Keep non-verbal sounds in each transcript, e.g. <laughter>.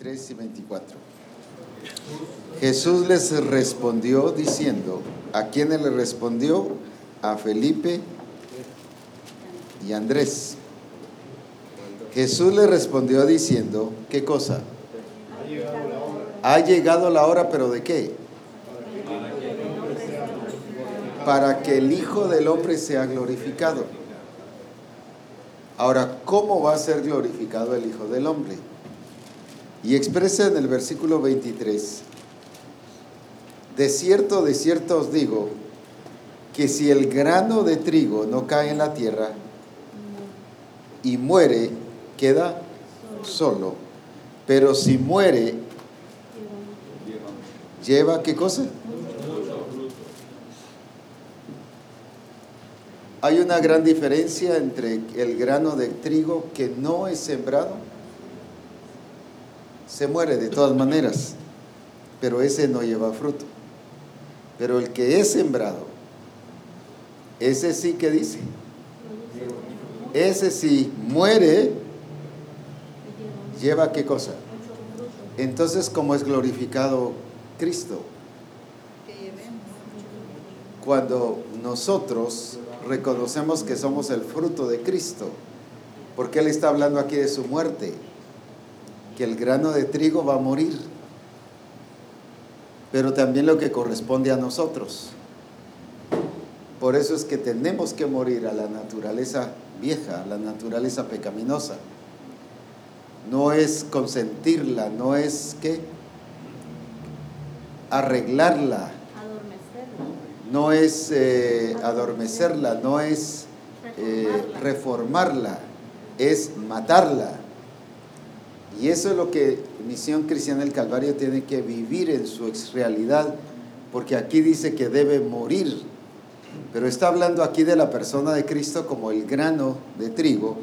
23 y 24. Jesús les respondió diciendo, ¿a quiénes le respondió? A Felipe y Andrés. Jesús le respondió diciendo, ¿qué cosa? Ha llegado la hora, pero ¿de qué? Para que el Hijo del Hombre sea glorificado. Ahora, ¿cómo va a ser glorificado el Hijo del Hombre? Y expresa en el versículo 23, de cierto, de cierto os digo, que si el grano de trigo no cae en la tierra y muere, queda solo. Pero si muere, lleva qué cosa? Hay una gran diferencia entre el grano de trigo que no es sembrado se muere de todas maneras, pero ese no lleva fruto. Pero el que es sembrado, ese sí que dice, ese sí muere, lleva qué cosa. Entonces, ¿cómo es glorificado Cristo? Cuando nosotros reconocemos que somos el fruto de Cristo, porque Él está hablando aquí de su muerte que el grano de trigo va a morir, pero también lo que corresponde a nosotros. Por eso es que tenemos que morir a la naturaleza vieja, a la naturaleza pecaminosa. No es consentirla, no es que arreglarla, no es eh, adormecerla, no es eh, reformarla, es matarla. Y eso es lo que Misión Cristiana del Calvario tiene que vivir en su realidad, porque aquí dice que debe morir. Pero está hablando aquí de la persona de Cristo como el grano de trigo,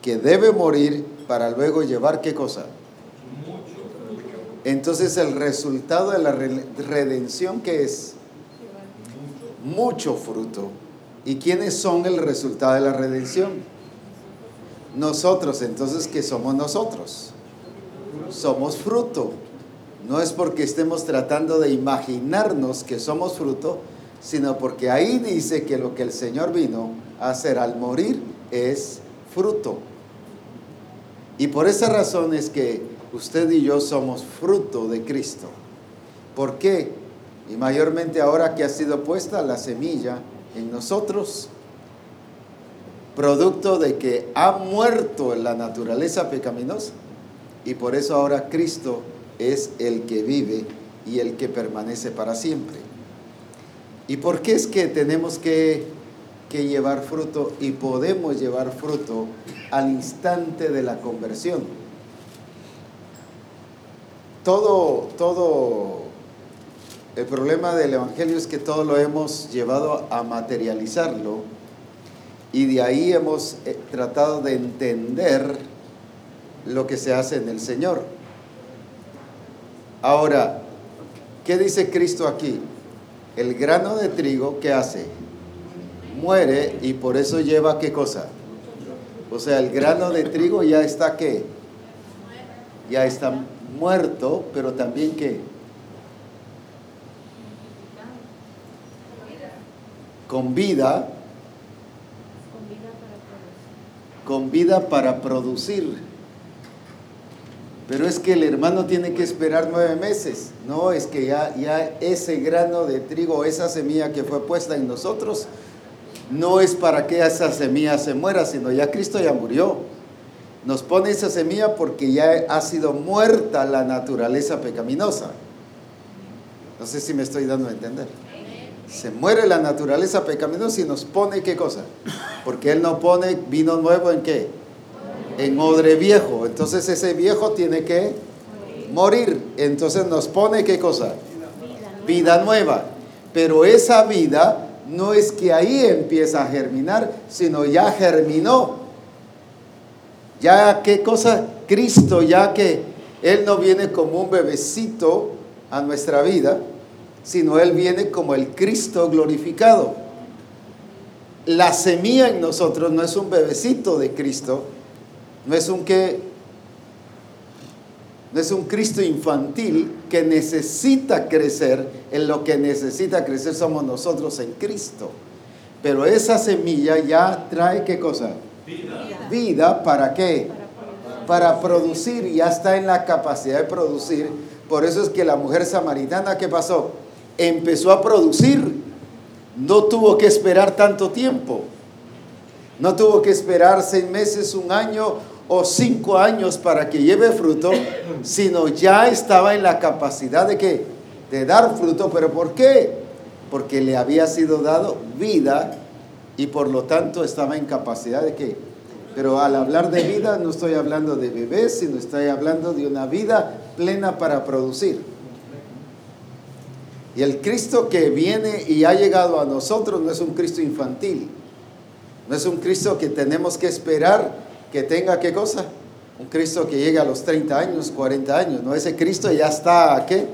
que debe morir para luego llevar qué cosa. Entonces el resultado de la redención que es mucho fruto. ¿Y quiénes son el resultado de la redención? Nosotros, entonces, ¿qué somos nosotros? Somos fruto. No es porque estemos tratando de imaginarnos que somos fruto, sino porque ahí dice que lo que el Señor vino a hacer al morir es fruto. Y por esa razón es que usted y yo somos fruto de Cristo. ¿Por qué? Y mayormente ahora que ha sido puesta la semilla en nosotros, producto de que ha muerto la naturaleza pecaminosa y por eso ahora Cristo es el que vive y el que permanece para siempre. ¿Y por qué es que tenemos que, que llevar fruto y podemos llevar fruto al instante de la conversión? Todo, todo, el problema del Evangelio es que todo lo hemos llevado a materializarlo y de ahí hemos eh, tratado de entender lo que se hace en el Señor. Ahora, ¿qué dice Cristo aquí? El grano de trigo, ¿qué hace? Muere y por eso lleva qué cosa? O sea, el grano de trigo ya está qué? Ya está muerto, pero también qué? Con vida. Con vida para producir. Pero es que el hermano tiene que esperar nueve meses. No, es que ya, ya ese grano de trigo, esa semilla que fue puesta en nosotros, no es para que esa semilla se muera, sino ya Cristo ya murió. Nos pone esa semilla porque ya ha sido muerta la naturaleza pecaminosa. No sé si me estoy dando a entender. Se muere la naturaleza pecaminosa y nos pone qué cosa. Porque Él no pone vino nuevo en qué? En odre viejo. Entonces ese viejo tiene que morir. Entonces nos pone qué cosa? Vida nueva. Pero esa vida no es que ahí empieza a germinar, sino ya germinó. Ya qué cosa? Cristo, ya que Él no viene como un bebecito a nuestra vida, sino Él viene como el Cristo glorificado. La semilla en nosotros no es un bebecito de Cristo, no es un que no es un Cristo infantil que necesita crecer, en lo que necesita crecer somos nosotros en Cristo. Pero esa semilla ya trae qué cosa? Vida. Vida para qué? Para producir, ya está en la capacidad de producir. Por eso es que la mujer samaritana, ¿qué pasó? Empezó a producir. No tuvo que esperar tanto tiempo. No tuvo que esperar seis meses, un año o cinco años para que lleve fruto, sino ya estaba en la capacidad de que de dar fruto. ¿Pero por qué? Porque le había sido dado vida y por lo tanto estaba en capacidad de que. Pero al hablar de vida no estoy hablando de bebés, sino estoy hablando de una vida plena para producir. Y el Cristo que viene y ha llegado a nosotros no es un Cristo infantil, no es un Cristo que tenemos que esperar que tenga qué cosa? Un Cristo que llegue a los 30 años, 40 años, ¿no? Ese Cristo ya está, ¿qué?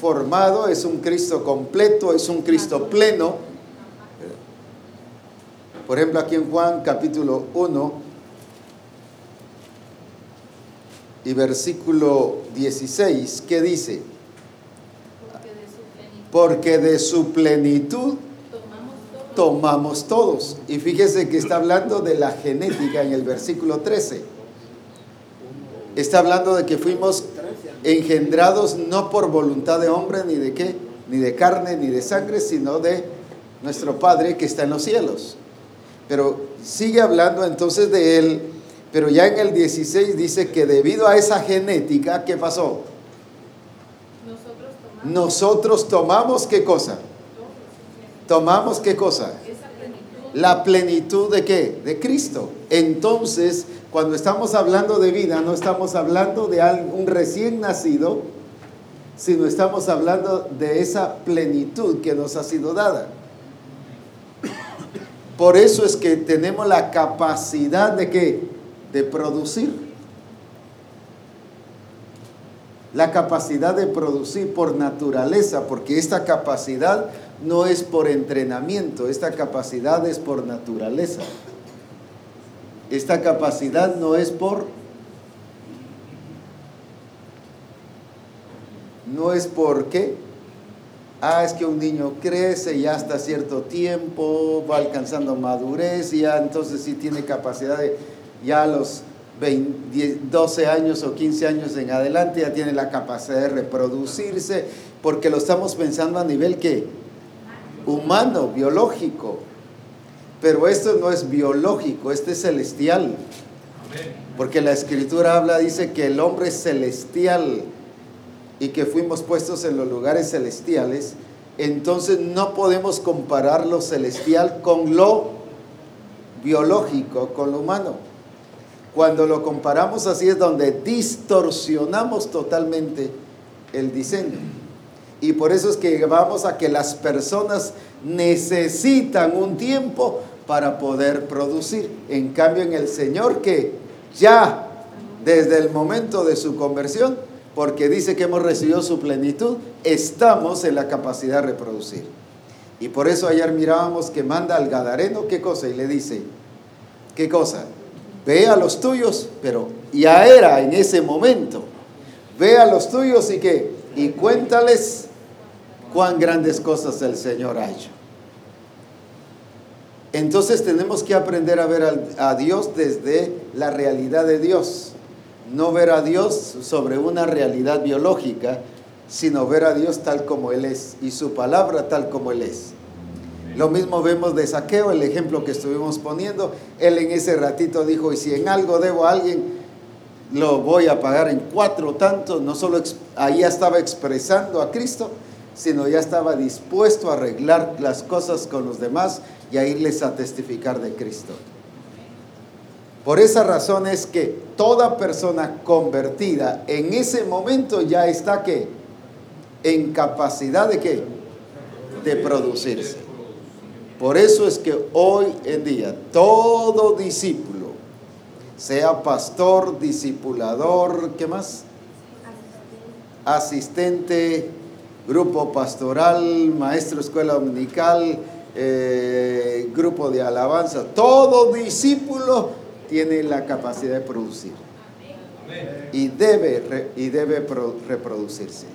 Formado, es un Cristo completo, es un Cristo pleno. Por ejemplo, aquí en Juan capítulo 1 y versículo 16, ¿qué dice? Porque de su plenitud tomamos todos. Y fíjese que está hablando de la genética en el versículo 13. Está hablando de que fuimos engendrados no por voluntad de hombre, ni de qué, ni de carne, ni de sangre, sino de nuestro Padre que está en los cielos. Pero sigue hablando entonces de él, pero ya en el 16 dice que debido a esa genética, ¿qué pasó? Nosotros tomamos, Nosotros tomamos qué cosa? Tomamos qué cosa? La plenitud de qué? De Cristo. Entonces, cuando estamos hablando de vida, no estamos hablando de un recién nacido, sino estamos hablando de esa plenitud que nos ha sido dada. Por eso es que tenemos la capacidad de qué? De producir. La capacidad de producir por naturaleza, porque esta capacidad no es por entrenamiento, esta capacidad es por naturaleza. Esta capacidad no es por... No es por qué. Ah, es que un niño crece ya hasta cierto tiempo, va alcanzando madurez y ya entonces sí tiene capacidad de, ya a los 12 años o 15 años en adelante ya tiene la capacidad de reproducirse, porque lo estamos pensando a nivel que humano, biológico. Pero esto no es biológico, este es celestial. Porque la escritura habla, dice que el hombre es celestial y que fuimos puestos en los lugares celestiales. Entonces no podemos comparar lo celestial con lo biológico, con lo humano. Cuando lo comparamos así es donde distorsionamos totalmente el diseño. Y por eso es que vamos a que las personas necesitan un tiempo para poder producir. En cambio, en el Señor que ya desde el momento de su conversión, porque dice que hemos recibido su plenitud, estamos en la capacidad de reproducir. Y por eso ayer mirábamos que manda al Gadareno, ¿qué cosa? Y le dice, ¿qué cosa? Ve a los tuyos, pero ya era en ese momento. Ve a los tuyos y que, y cuéntales cuán grandes cosas el Señor ha hecho. Entonces tenemos que aprender a ver a, Dios desde la realidad de Dios. No ver a Dios sobre una realidad biológica, sino ver a Dios tal como Él es y su palabra tal como Él es. Lo mismo vemos de saqueo, el ejemplo que estuvimos poniendo. Él en ese ratito dijo, y si en algo debo a alguien, lo voy a pagar en cuatro tantos. No solo ahí estaba expresando a Cristo, sino ya estaba dispuesto a arreglar las cosas con los demás y a irles a testificar de Cristo. Por esa razón es que toda persona convertida en ese momento ya está que en capacidad de qué? De producirse. Por eso es que hoy en día todo discípulo, sea pastor, discipulador, ¿qué más? Asistente, grupo pastoral, maestro escuela dominical, eh, grupo de alabanza, todo discípulo tiene la capacidad de producir. Y debe, y debe reproducirse.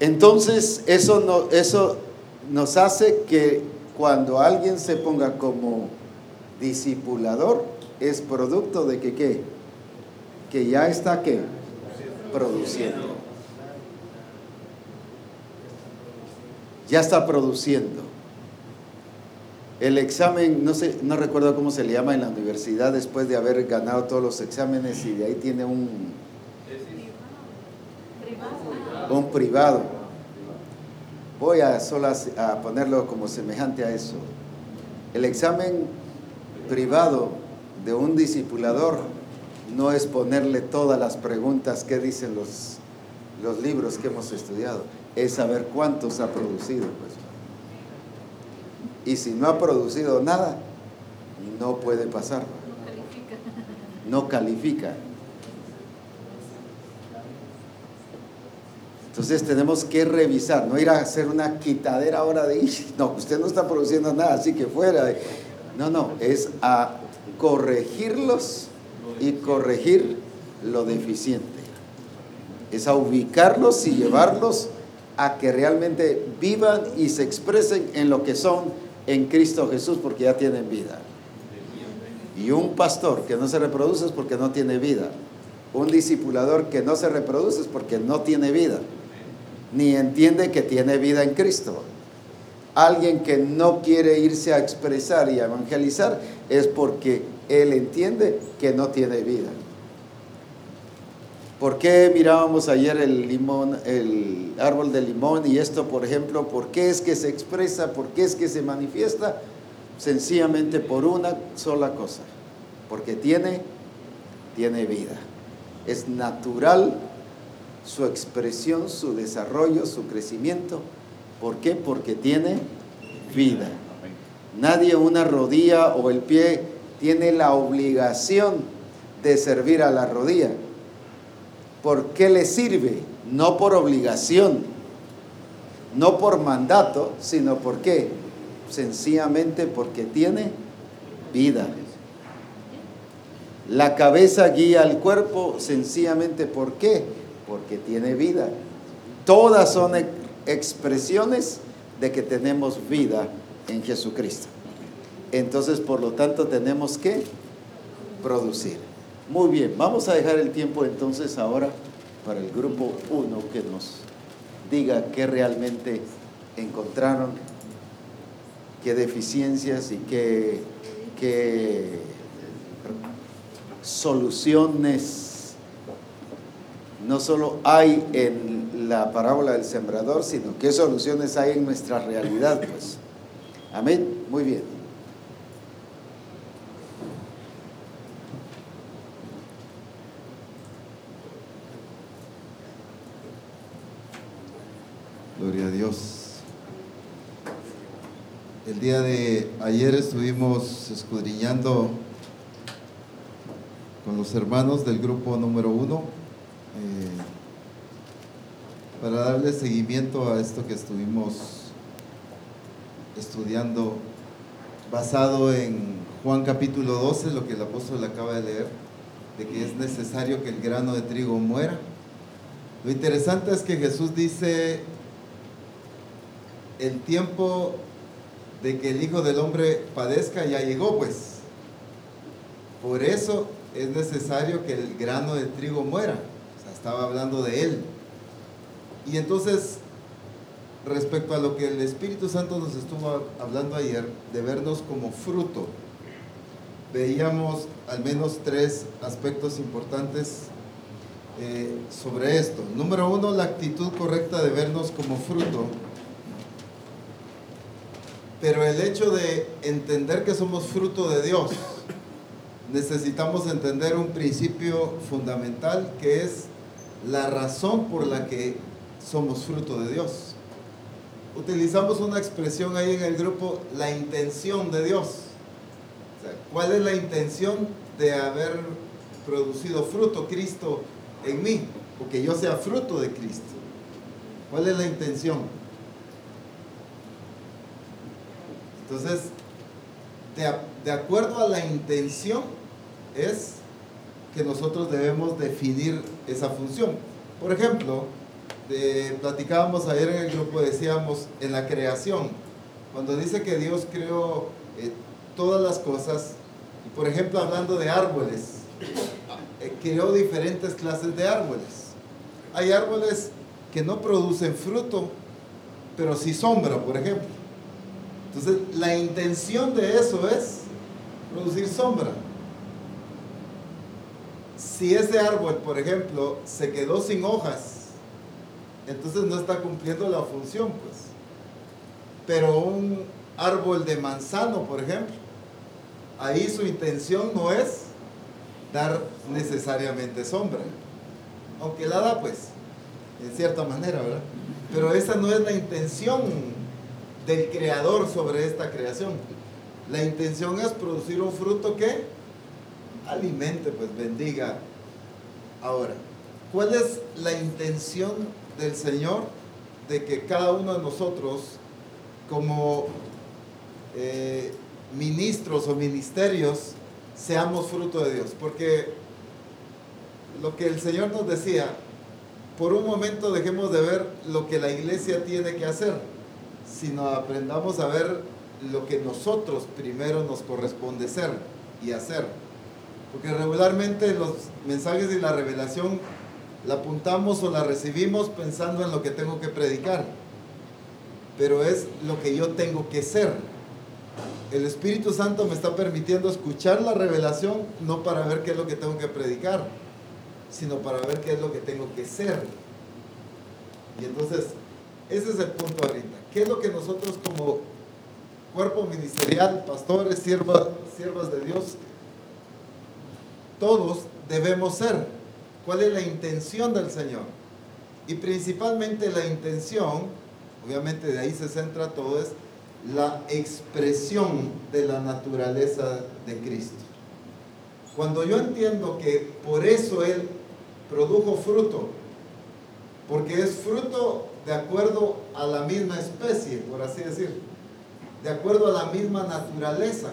Entonces, eso, eso nos hace que cuando alguien se ponga como discipulador, es producto de que qué? Que ya está qué? Produciendo. Ya está produciendo. El examen, no sé, no recuerdo cómo se le llama en la universidad después de haber ganado todos los exámenes y de ahí tiene un un privado. Voy a solo a ponerlo como semejante a eso. El examen privado de un discipulador no es ponerle todas las preguntas que dicen los, los libros que hemos estudiado, es saber cuántos ha producido. Pues. Y si no ha producido nada, no puede pasar. No califica. Entonces tenemos que revisar, no ir a hacer una quitadera ahora de, <laughs> no, usted no está produciendo nada, así que fuera. No, no, es a corregirlos y corregir lo deficiente. Es a ubicarlos y llevarlos a que realmente vivan y se expresen en lo que son en Cristo Jesús porque ya tienen vida. Y un pastor que no se reproduce es porque no tiene vida. Un discipulador que no se reproduce es porque no tiene vida ni entiende que tiene vida en Cristo. Alguien que no quiere irse a expresar y a evangelizar es porque él entiende que no tiene vida. ¿Por qué mirábamos ayer el limón, el árbol de limón y esto, por ejemplo, por qué es que se expresa, por qué es que se manifiesta? Sencillamente por una sola cosa, porque tiene tiene vida. Es natural su expresión, su desarrollo, su crecimiento. ¿Por qué? Porque tiene vida. Nadie una rodilla o el pie tiene la obligación de servir a la rodilla. ¿Por qué le sirve? No por obligación, no por mandato, sino por qué? Sencillamente porque tiene vida. La cabeza guía al cuerpo sencillamente ¿por qué? porque tiene vida. Todas son expresiones de que tenemos vida en Jesucristo. Entonces, por lo tanto, tenemos que producir. Muy bien, vamos a dejar el tiempo entonces ahora para el grupo 1 que nos diga qué realmente encontraron, qué deficiencias y qué, qué soluciones no solo hay en la parábola del sembrador, sino qué soluciones hay en nuestra realidad, pues. Amén. Muy bien. Gloria a Dios. El día de ayer estuvimos escudriñando con los hermanos del grupo número uno eh, para darle seguimiento a esto que estuvimos estudiando basado en Juan capítulo 12, lo que el apóstol acaba de leer, de que es necesario que el grano de trigo muera. Lo interesante es que Jesús dice, el tiempo de que el Hijo del Hombre padezca ya llegó, pues. Por eso es necesario que el grano de trigo muera estaba hablando de Él. Y entonces, respecto a lo que el Espíritu Santo nos estuvo hablando ayer, de vernos como fruto, veíamos al menos tres aspectos importantes eh, sobre esto. Número uno, la actitud correcta de vernos como fruto. Pero el hecho de entender que somos fruto de Dios, necesitamos entender un principio fundamental que es la razón por la que somos fruto de Dios. Utilizamos una expresión ahí en el grupo, la intención de Dios. ¿Cuál es la intención de haber producido fruto Cristo en mí? O que yo sea fruto de Cristo. ¿Cuál es la intención? Entonces, de, acuerdo a la intención es que nosotros debemos definir esa función. Por ejemplo, platicábamos ayer en el grupo, decíamos en la creación, cuando dice que Dios creó eh, todas las cosas, y por ejemplo hablando de árboles, eh, creó diferentes clases de árboles. Hay árboles que no producen fruto, pero sí sombra, por ejemplo. Entonces, la intención de eso es producir sombra. Si ese árbol, por ejemplo, se quedó sin hojas, entonces no está cumpliendo la función, pues. Pero un árbol de manzano, por ejemplo, ahí su intención no es dar necesariamente sombra, aunque la da, pues, en cierta manera, ¿verdad? Pero esa no es la intención del creador sobre esta creación. La intención es producir un fruto que alimente, pues bendiga. Ahora, ¿cuál es la intención del Señor de que cada uno de nosotros, como eh, ministros o ministerios, seamos fruto de Dios? Porque lo que el Señor nos decía, por un momento dejemos de ver lo que la iglesia tiene que hacer, sino aprendamos a ver lo que nosotros primero nos corresponde ser y hacer. Porque regularmente los mensajes y la revelación la apuntamos o la recibimos pensando en lo que tengo que predicar, pero es lo que yo tengo que ser. El Espíritu Santo me está permitiendo escuchar la revelación no para ver qué es lo que tengo que predicar, sino para ver qué es lo que tengo que ser. Y entonces, ese es el punto ahorita. ¿Qué es lo que nosotros como cuerpo ministerial, pastores, siervas, siervas de Dios, todos debemos ser? ¿Cuál es la intención del Señor? Y principalmente la intención, obviamente de ahí se centra todo, es la expresión de la naturaleza de Cristo. Cuando yo entiendo que por eso Él produjo fruto, porque es fruto de acuerdo a la misma especie, por así decir, de acuerdo a la misma naturaleza.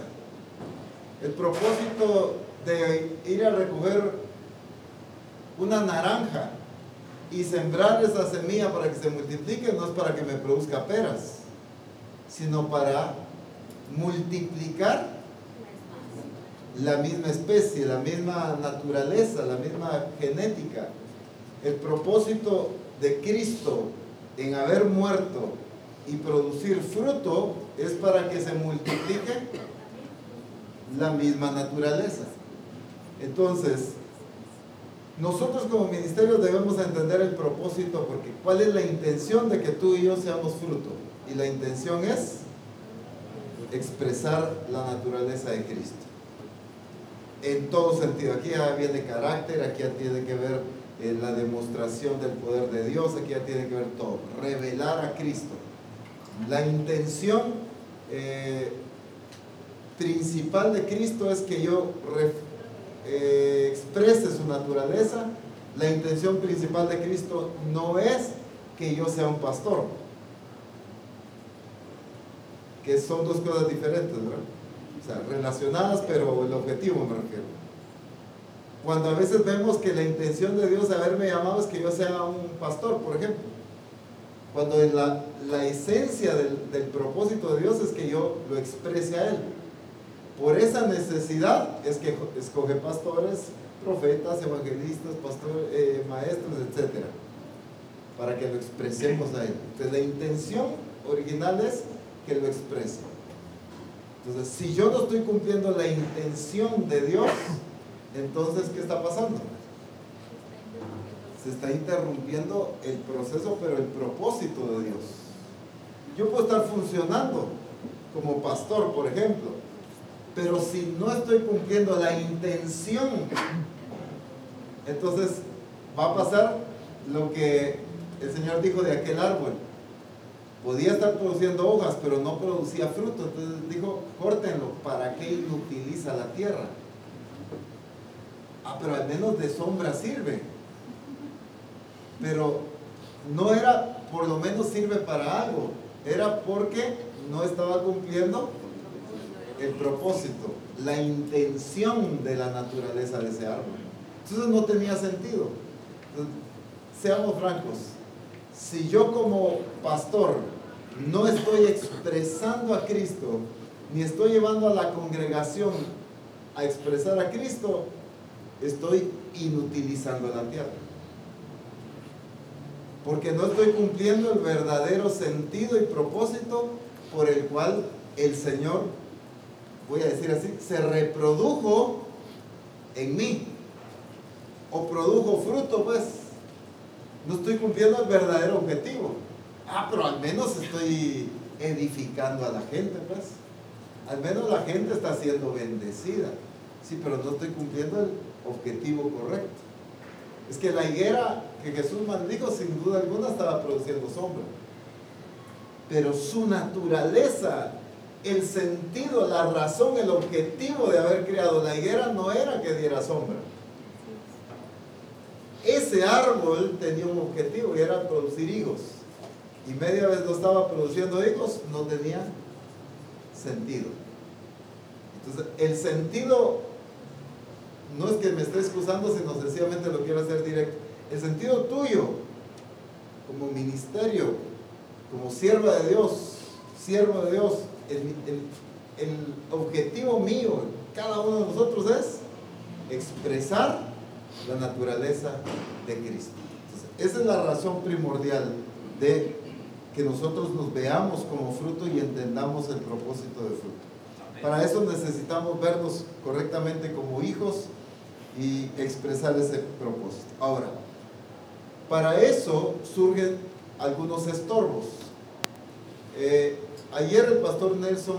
El propósito de ir a recoger una naranja y sembrar esa semilla para que se multiplique no es para que me produzca peras, sino para multiplicar la misma especie, la misma naturaleza, la misma genética. El propósito de Cristo en haber muerto y producir fruto es para que se multiplique la misma naturaleza. Entonces, nosotros como ministerio debemos entender el propósito porque ¿cuál es la intención de que tú y yo seamos fruto? Y la intención es expresar la naturaleza de Cristo en todo sentido. Aquí ya viene carácter, aquí ya tiene que ver eh, la demostración del poder de Dios, aquí ya tiene que ver todo. Revelar a Cristo. La intención eh, principal de Cristo es que yo eh, exprese su naturaleza. La intención principal de Cristo no es que yo sea un pastor, que son dos cosas diferentes, ¿verdad? O sea, relacionadas, pero el objetivo me refiero. Cuando a veces vemos que la intención de Dios de haberme llamado es que yo sea un pastor, por ejemplo. Cuando la, la esencia del, del, propósito de Dios es que yo lo exprese a Él. Por esa necesidad es que escoge pastores, profetas, evangelistas, pastores, eh, maestros, etc. Para que lo expresemos a Él. Entonces la intención original es que lo exprese. Entonces, si yo no estoy cumpliendo la intención de Dios, entonces, ¿qué está pasando? Se está interrumpiendo el proceso, pero el propósito de Dios. Yo puedo estar funcionando como pastor, por ejemplo, pero si no estoy cumpliendo la intención, entonces va a pasar lo que el Señor dijo de aquel árbol podía estar produciendo hojas, pero no producía fruto. Entonces dijo, córtenlo, ¿para qué inutiliza la tierra? Ah, pero al menos de sombra sirve. Pero no era, por lo menos sirve para algo. Era porque no estaba cumpliendo el propósito, la intención de la naturaleza de ese árbol. Entonces no tenía sentido. seamos francos, si yo como pastor no estoy expresando a Cristo, ni estoy llevando a la congregación a expresar a Cristo, estoy inutilizando la tierra. Porque no estoy cumpliendo el verdadero sentido y propósito por el cual el Señor, voy a decir así, se reprodujo en mí. O produjo fruto, pues. No estoy cumpliendo el verdadero objetivo. Ah, pero al menos estoy edificando a la gente, pues. Al menos la gente está siendo bendecida. Sí, pero no estoy cumpliendo el objetivo correcto. Es que la higuera que Jesús maldijo, sin duda alguna, estaba produciendo sombra. Pero su naturaleza, el sentido, la razón, el objetivo de haber creado la higuera no era que diera sombra. Ese árbol tenía un objetivo y era producir higos. Y media vez no estaba produciendo higos, no tenía sentido. Entonces, el sentido no es que me esté excusando, sino sencillamente lo quiero hacer directo. El sentido tuyo, como ministerio, como sierva de Dios, siervo de Dios, el, objetivo mío, cada uno de nosotros es expresar la naturaleza de Cristo. esa es la razón primordial de que nosotros nos veamos como fruto y entendamos el propósito de fruto. Para eso necesitamos vernos correctamente como hijos y expresar ese propósito. Ahora, para eso surgen algunos estorbos. Eh, ayer el pastor Nelson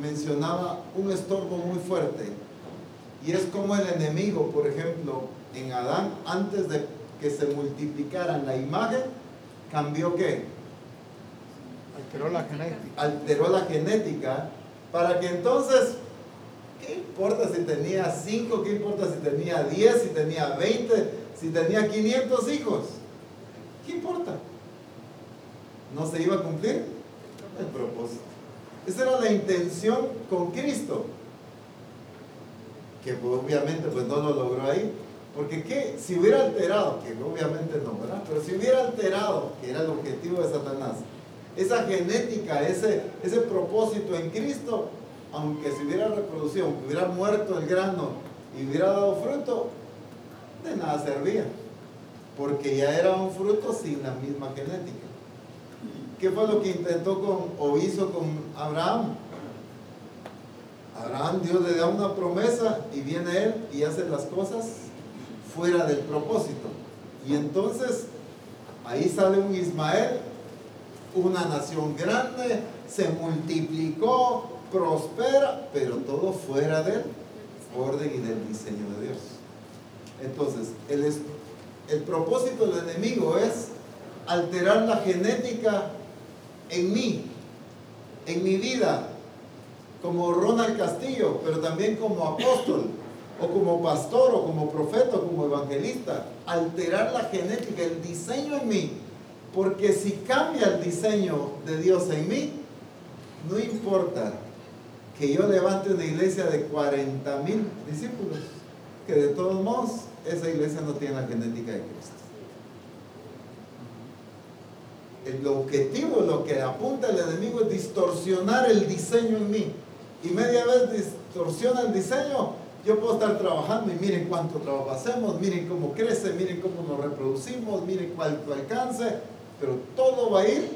mencionaba un estorbo muy fuerte y es como el enemigo, por ejemplo, en Adán, antes de que se multiplicaran la imagen, cambió qué? Alteró la genética. Alteró la genética para que entonces ¿Qué importa si tenía 5? ¿Qué importa si tenía 10? ¿Si tenía 20? ¿Si tenía 500 hijos? ¿Qué importa? ¿No se iba a cumplir el propósito? Esa era la intención con Cristo. Que obviamente pues no lo logró ahí. Porque ¿qué? si hubiera alterado, que obviamente no, ¿verdad? Pero si hubiera alterado, que era el objetivo de Satanás, esa genética, ese, ese propósito en Cristo, aunque se hubiera reproducido, aunque hubiera muerto el grano y hubiera dado fruto, de nada servía, porque ya era un fruto sin la misma genética. ¿Qué fue lo que intentó con, o hizo con Abraham? Abraham, Dios le da una promesa y viene él y hace las cosas fuera del propósito. Y entonces ahí sale un Ismael, una nación grande, se multiplicó, prospera, pero todo fuera del orden y del diseño de Dios. Entonces, el, el propósito del enemigo es alterar la genética en mí, en mi vida, como Ronald Castillo, pero también como apóstol, o como pastor, o como profeta, o como evangelista. Alterar la genética, el diseño en mí. Porque si cambia el diseño de Dios en mí, no importa que yo levante una iglesia de 40 mil discípulos, que de todos modos esa iglesia no tiene la genética de Cristo. El objetivo, lo que apunta el enemigo es distorsionar el diseño en mí. Y media vez distorsiona el diseño, yo puedo estar trabajando y miren cuánto trabajo hacemos, miren cómo crece, miren cómo nos reproducimos, miren cuánto alcance, pero todo va a ir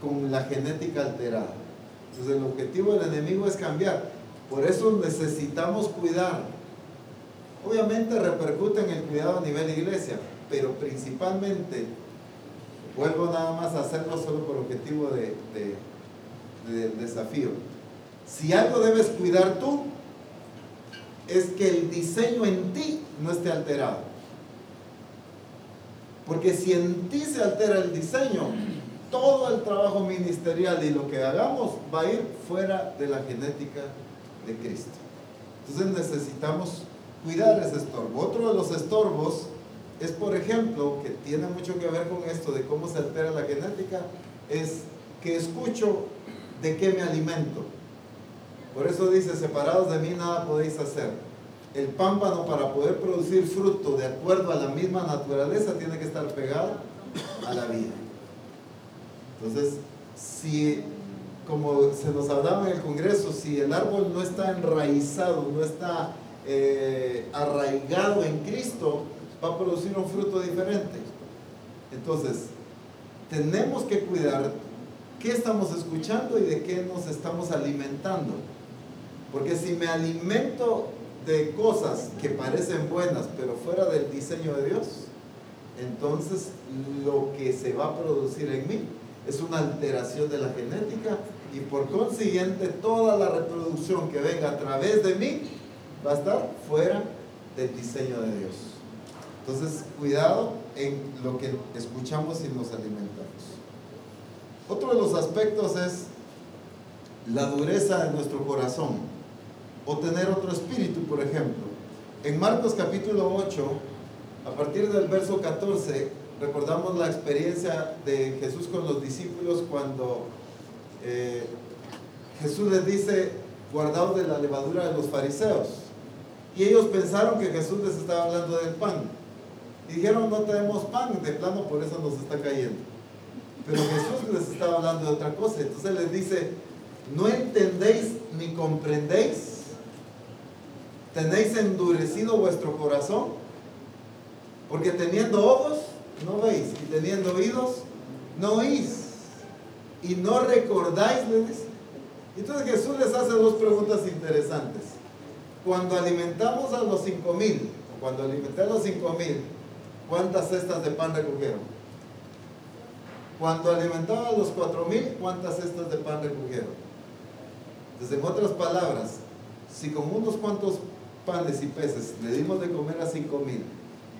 con la genética alterada. Entonces el objetivo del enemigo es cambiar. Por eso necesitamos cuidar. Obviamente repercute en el cuidado a nivel de iglesia, pero principalmente, vuelvo nada más a hacerlo solo por objetivo de, de desafío. Si algo debes cuidar tú, es que el diseño en ti no esté alterado. Porque si en ti se altera el diseño, todo el trabajo ministerial y lo que hagamos va a ir fuera de la genética de Cristo. Entonces necesitamos cuidar ese estorbo. Otro de los estorbos es, por ejemplo, que tiene mucho que ver con esto de cómo se altera la genética, es que escucho ¿de qué me alimento? Por eso dice, separados de mí nada podéis hacer. El pámpano para poder producir fruto de acuerdo a la misma naturaleza tiene que estar pegado a la vida. Entonces, si, como se nos hablaba en el Congreso, si el árbol no está enraizado, no está eh, arraigado en Cristo, va a producir un fruto diferente. Entonces, tenemos que cuidar qué estamos escuchando y de qué nos estamos alimentando. Porque si me alimento de cosas que parecen buenas, pero fuera del diseño de Dios, entonces lo que se va a producir en mí es una alteración de la genética y por consiguiente toda la reproducción que venga a través de mí va a estar fuera del diseño de Dios. Entonces, cuidado en lo que escuchamos y nos alimentamos. Otro de los aspectos es la dureza de nuestro corazón o tener otro espíritu, por ejemplo. En Marcos capítulo 8, a partir del verso 14, recordamos la experiencia de Jesús con los discípulos cuando eh, Jesús les dice, guardaos de la levadura de los fariseos. Y ellos pensaron que Jesús les estaba hablando del pan. Y dijeron, no tenemos pan, de plano por eso nos está cayendo. Pero Jesús les estaba hablando de otra cosa. Entonces les dice, ¿no entendéis ni comprendéis? ¿Tenéis endurecido vuestro corazón? Porque teniendo ojos, no veis. Y teniendo oídos, no oís. Y no recordáis. Entonces Jesús les hace dos preguntas interesantes. Cuando alimentamos a los cinco mil, cuando alimenté a los cinco mil, ¿cuántas cestas de pan recogieron? Cuando alimentaba a los cuatro mil, ¿cuántas cestas de pan recogieron? Entonces, en otras palabras, si con unos cuantos panes y peces le dimos de comer a cinco mil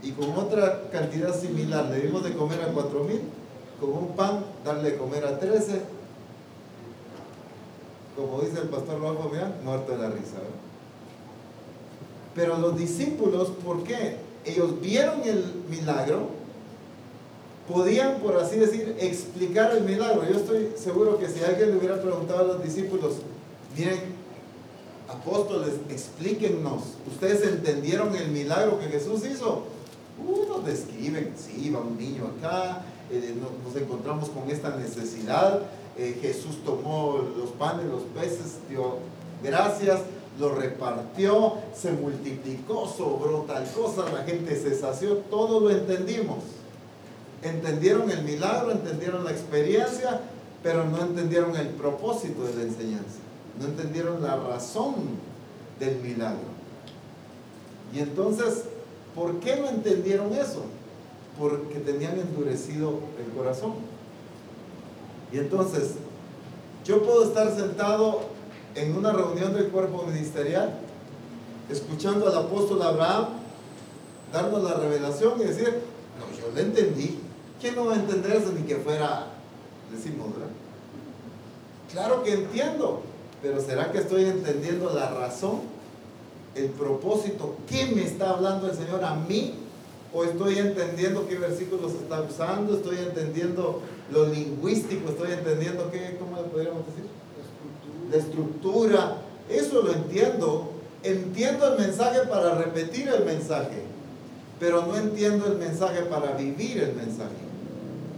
y con otra cantidad similar le dimos de comer a cuatro mil, con un pan darle de comer a trece, como dice el pastor Rafa, mira, muerto de la risa. Pero los discípulos, ¿por qué? Ellos vieron el milagro, podían, por así decir, explicar el milagro. Yo estoy seguro que si alguien le hubiera preguntado a los discípulos, miren, apóstoles, explíquennos, ¿ustedes entendieron el milagro que Jesús hizo? Unos describen, sí, va un niño acá, eh, nos, nos, encontramos con esta necesidad, eh, Jesús tomó los panes, los peces, dio gracias, lo repartió, se multiplicó, sobró tal cosa, la gente se sació, todo lo entendimos. Entendieron el milagro, entendieron la experiencia, pero no entendieron el propósito de la enseñanza, no entendieron la razón del milagro. Y entonces, ¿por qué no entendieron eso? Porque tenían endurecido el corazón. Y entonces, yo puedo estar sentado en una reunión del cuerpo ministerial, escuchando al apóstol Abraham, darnos la revelación y decir, no, yo le entendí. ¿Quién no va a entender eso ni que fuera, decimos, ¿verdad? Claro que entiendo, pero ¿será que estoy entendiendo la razón, el propósito? ¿Qué me está hablando el Señor a mí? ¿O estoy entendiendo qué versículos está usando? ¿Estoy entendiendo lo lingüístico? ¿Estoy entendiendo qué, cómo le podríamos decir? de estructura, eso lo entiendo. Entiendo el mensaje para repetir el mensaje, pero no entiendo el mensaje para vivir el mensaje.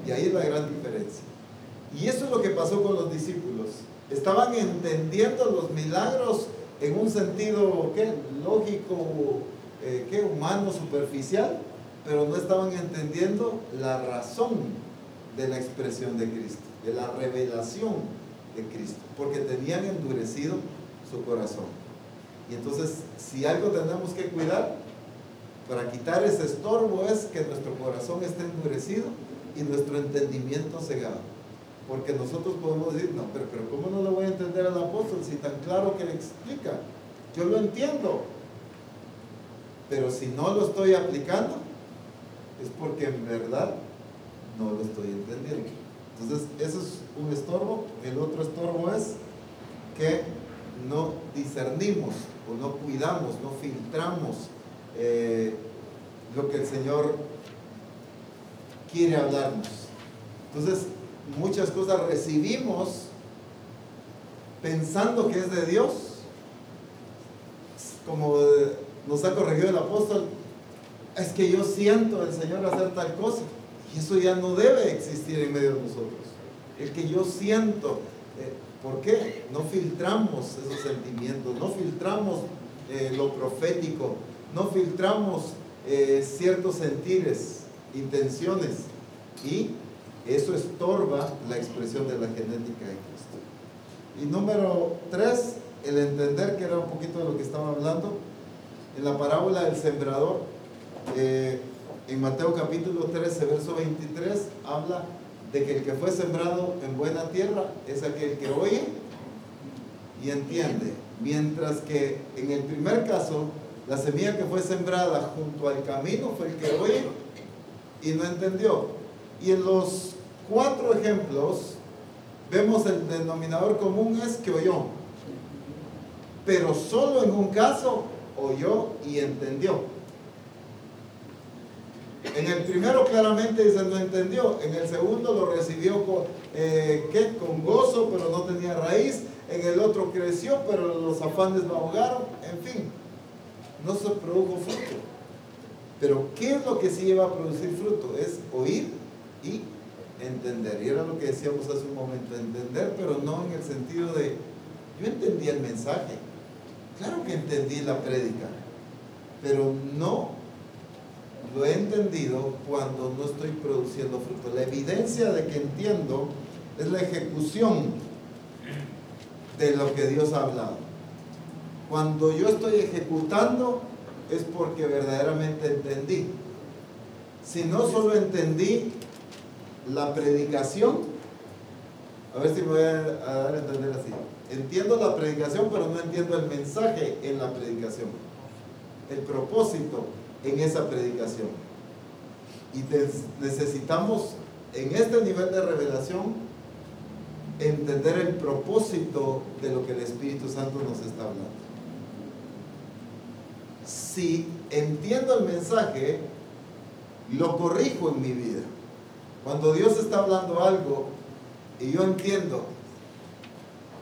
Y ahí es la gran diferencia. Y eso es lo que pasó con los discípulos. Estaban entendiendo los milagros en un sentido ¿qué? lógico, eh, ¿qué? humano, superficial, pero no estaban entendiendo la razón de la expresión de Cristo, de la revelación de Cristo, porque tenían endurecido su corazón. Y entonces, si algo tenemos que cuidar para quitar ese estorbo es que nuestro corazón esté endurecido y nuestro entendimiento cegado. Porque nosotros podemos decir, no, pero, pero ¿cómo no lo voy a entender al apóstol si tan claro que le explica? Yo lo entiendo. Pero si no lo estoy aplicando, es porque en verdad no lo estoy entendiendo. Entonces, eso es un estorbo. El otro estorbo es que no discernimos o no cuidamos, no filtramos eh, lo que el Señor quiere hablarnos. Entonces, muchas cosas recibimos pensando que es de Dios, como nos ha corregido el apóstol, es que yo siento al Señor hacer tal cosa. Y eso ya no debe existir en medio de nosotros. El que yo siento, eh, ¿por qué? No filtramos esos sentimientos, no filtramos eh, lo profético, no filtramos eh, ciertos sentires, intenciones. Y eso estorba la expresión de la genética de Cristo. Y número tres, el entender que era un poquito de lo que estaba hablando. En la parábola del sembrador, eh, en Mateo capítulo 13, verso 23, habla de que el que fue sembrado en buena tierra es aquel que oye y entiende. Mientras que en el primer caso, la semilla que fue sembrada junto al camino fue el que oye y no entendió. Y en los cuatro ejemplos vemos el denominador común es que oyó. Pero solo en un caso oyó y entendió. En el primero claramente dice no entendió, en el segundo lo recibió con, eh, con gozo, pero no tenía raíz, en el otro creció, pero los afanes lo ahogaron, en fin, no se produjo fruto. Pero ¿qué es lo que sí lleva a producir fruto? Es oír y entender. Y era lo que decíamos hace un momento, entender, pero no en el sentido de, yo entendí el mensaje, claro que entendí la prédica, pero no lo he entendido cuando no estoy produciendo fruto. La evidencia de que entiendo es la ejecución de lo que Dios ha hablado. Cuando yo estoy ejecutando es porque verdaderamente entendí. Si no solo entendí la predicación, a ver si me voy a dar a entender así. Entiendo la predicación, pero no entiendo el mensaje en la predicación. El propósito en esa predicación. Y necesitamos en este nivel de revelación entender el propósito de lo que el Espíritu Santo nos está hablando. Si entiendo el mensaje, lo corrijo en mi vida. Cuando Dios está hablando algo y yo entiendo,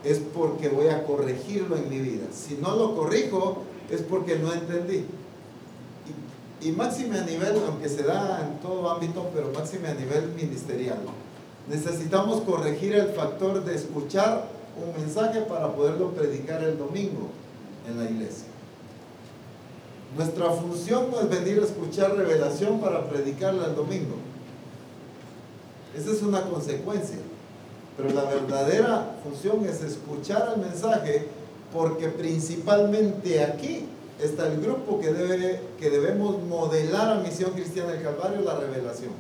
es porque voy a corregirlo en mi vida. Si no lo corrijo, es porque no entendí. Y, máxime a nivel, aunque se da en todo ámbito, pero máxime a nivel ministerial. Necesitamos corregir el factor de escuchar un mensaje para poderlo predicar el domingo en la iglesia. Nuestra función no es venir a escuchar revelación para predicarla el domingo. Esa es una consecuencia. Pero la verdadera función es escuchar el mensaje porque principalmente aquí está el grupo que, debe, que debemos modelar a Misión Cristiana del Calvario, la revelación.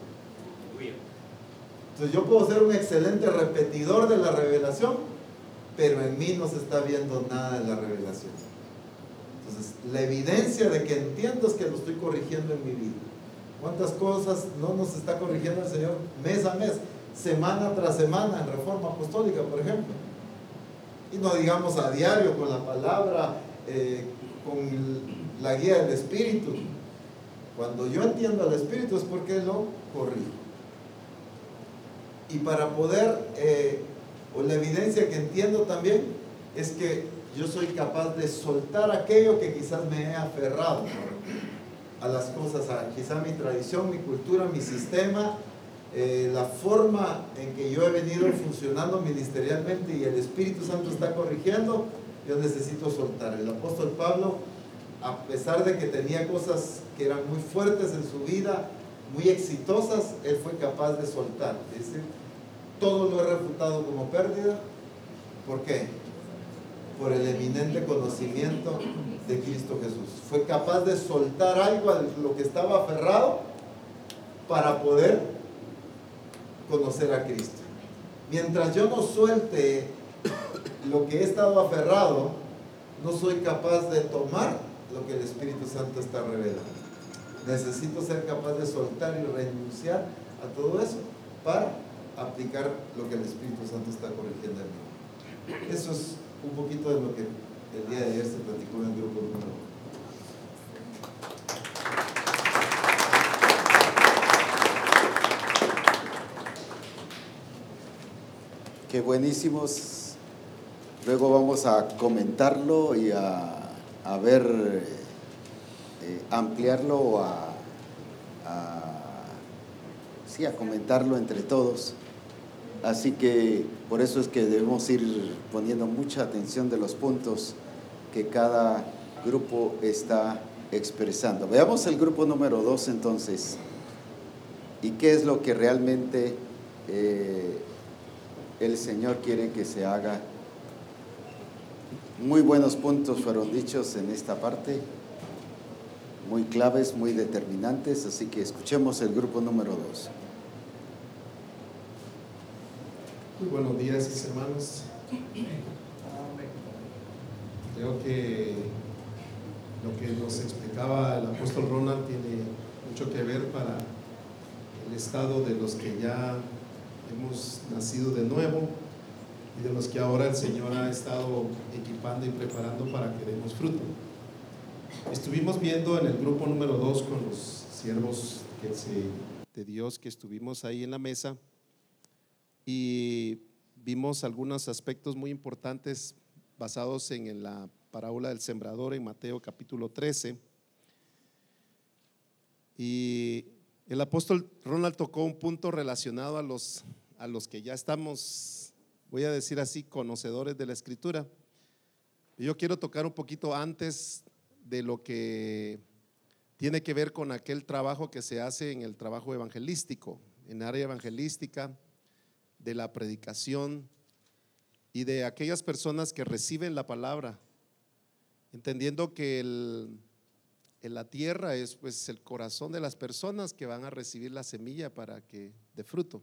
Entonces yo puedo ser un excelente repetidor de la revelación, pero en mí no se está viendo nada de la revelación. Entonces, la evidencia de que entiendo es que lo estoy corrigiendo en mi vida. ¿Cuántas cosas no nos está corrigiendo el Señor mes a mes, semana tras semana en Reforma Apostólica, por ejemplo? Y no digamos a diario con la palabra, eh, con la guía del Espíritu. Cuando yo entiendo al Espíritu es porque lo corrijo. Y para poder, eh, o la evidencia que entiendo también, es que yo soy capaz de soltar aquello que quizás me he aferrado a las cosas, a quizá mi tradición, mi cultura, mi sistema, eh, la forma en que yo he venido funcionando ministerialmente y el Espíritu Santo está corrigiendo, yo necesito soltar. El apóstol Pablo, a pesar de que tenía cosas que eran muy fuertes en su vida, muy exitosas, él fue capaz de soltar. Dice, todo lo he refutado como pérdida. ¿Por qué? Por el eminente conocimiento de Cristo Jesús. Fue capaz de soltar algo a lo que estaba aferrado para poder conocer a Cristo. Mientras yo no suelte lo que he estado aferrado, no soy capaz de tomar lo que el Espíritu Santo está revelando. Necesito ser capaz de soltar y renunciar a todo eso para aplicar lo que el Espíritu Santo está corrigiendo en mí. Eso es un poquito de lo que el día de ayer se platicó en el grupo número Qué buenísimos. Luego vamos a comentarlo y a, a ver, eh, ampliarlo o a, a, sí, a comentarlo entre todos. Así que por eso es que debemos ir poniendo mucha atención de los puntos que cada grupo está expresando. Veamos el grupo número dos entonces. ¿Y qué es lo que realmente eh, el Señor quiere que se haga? Muy buenos puntos fueron dichos en esta parte, muy claves, muy determinantes, así que escuchemos el grupo número dos. Muy buenos días, mis hermanos. <laughs> Creo que lo que nos explicaba el apóstol Ronald tiene mucho que ver para el estado de los que ya hemos nacido de nuevo y de los que ahora el Señor ha estado equipando y preparando para que demos fruto. Estuvimos viendo en el grupo número 2 con los siervos de Dios que estuvimos ahí en la mesa y vimos algunos aspectos muy importantes basados en la parábola del sembrador en Mateo capítulo 13. Y el apóstol Ronald tocó un punto relacionado a los, a los que ya estamos, voy a decir así, conocedores de la escritura. Yo quiero tocar un poquito antes de lo que tiene que ver con aquel trabajo que se hace en el trabajo evangelístico, en área evangelística, de la predicación y de aquellas personas que reciben la palabra entendiendo que en la tierra es pues el corazón de las personas que van a recibir la semilla para que dé fruto.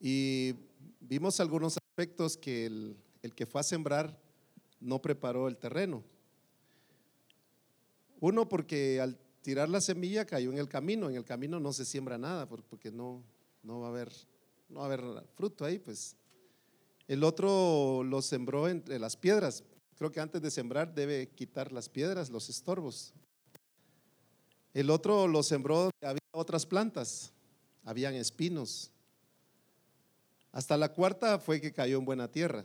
Y vimos algunos aspectos que el, el que fue a sembrar no preparó el terreno. Uno porque al tirar la semilla cayó en el camino, en el camino no se siembra nada porque no, no va a haber no va a haber fruto ahí, pues. El otro lo sembró entre las piedras, Creo que antes de sembrar debe quitar las piedras, los estorbos. El otro lo sembró, había otras plantas, habían espinos. Hasta la cuarta fue que cayó en buena tierra.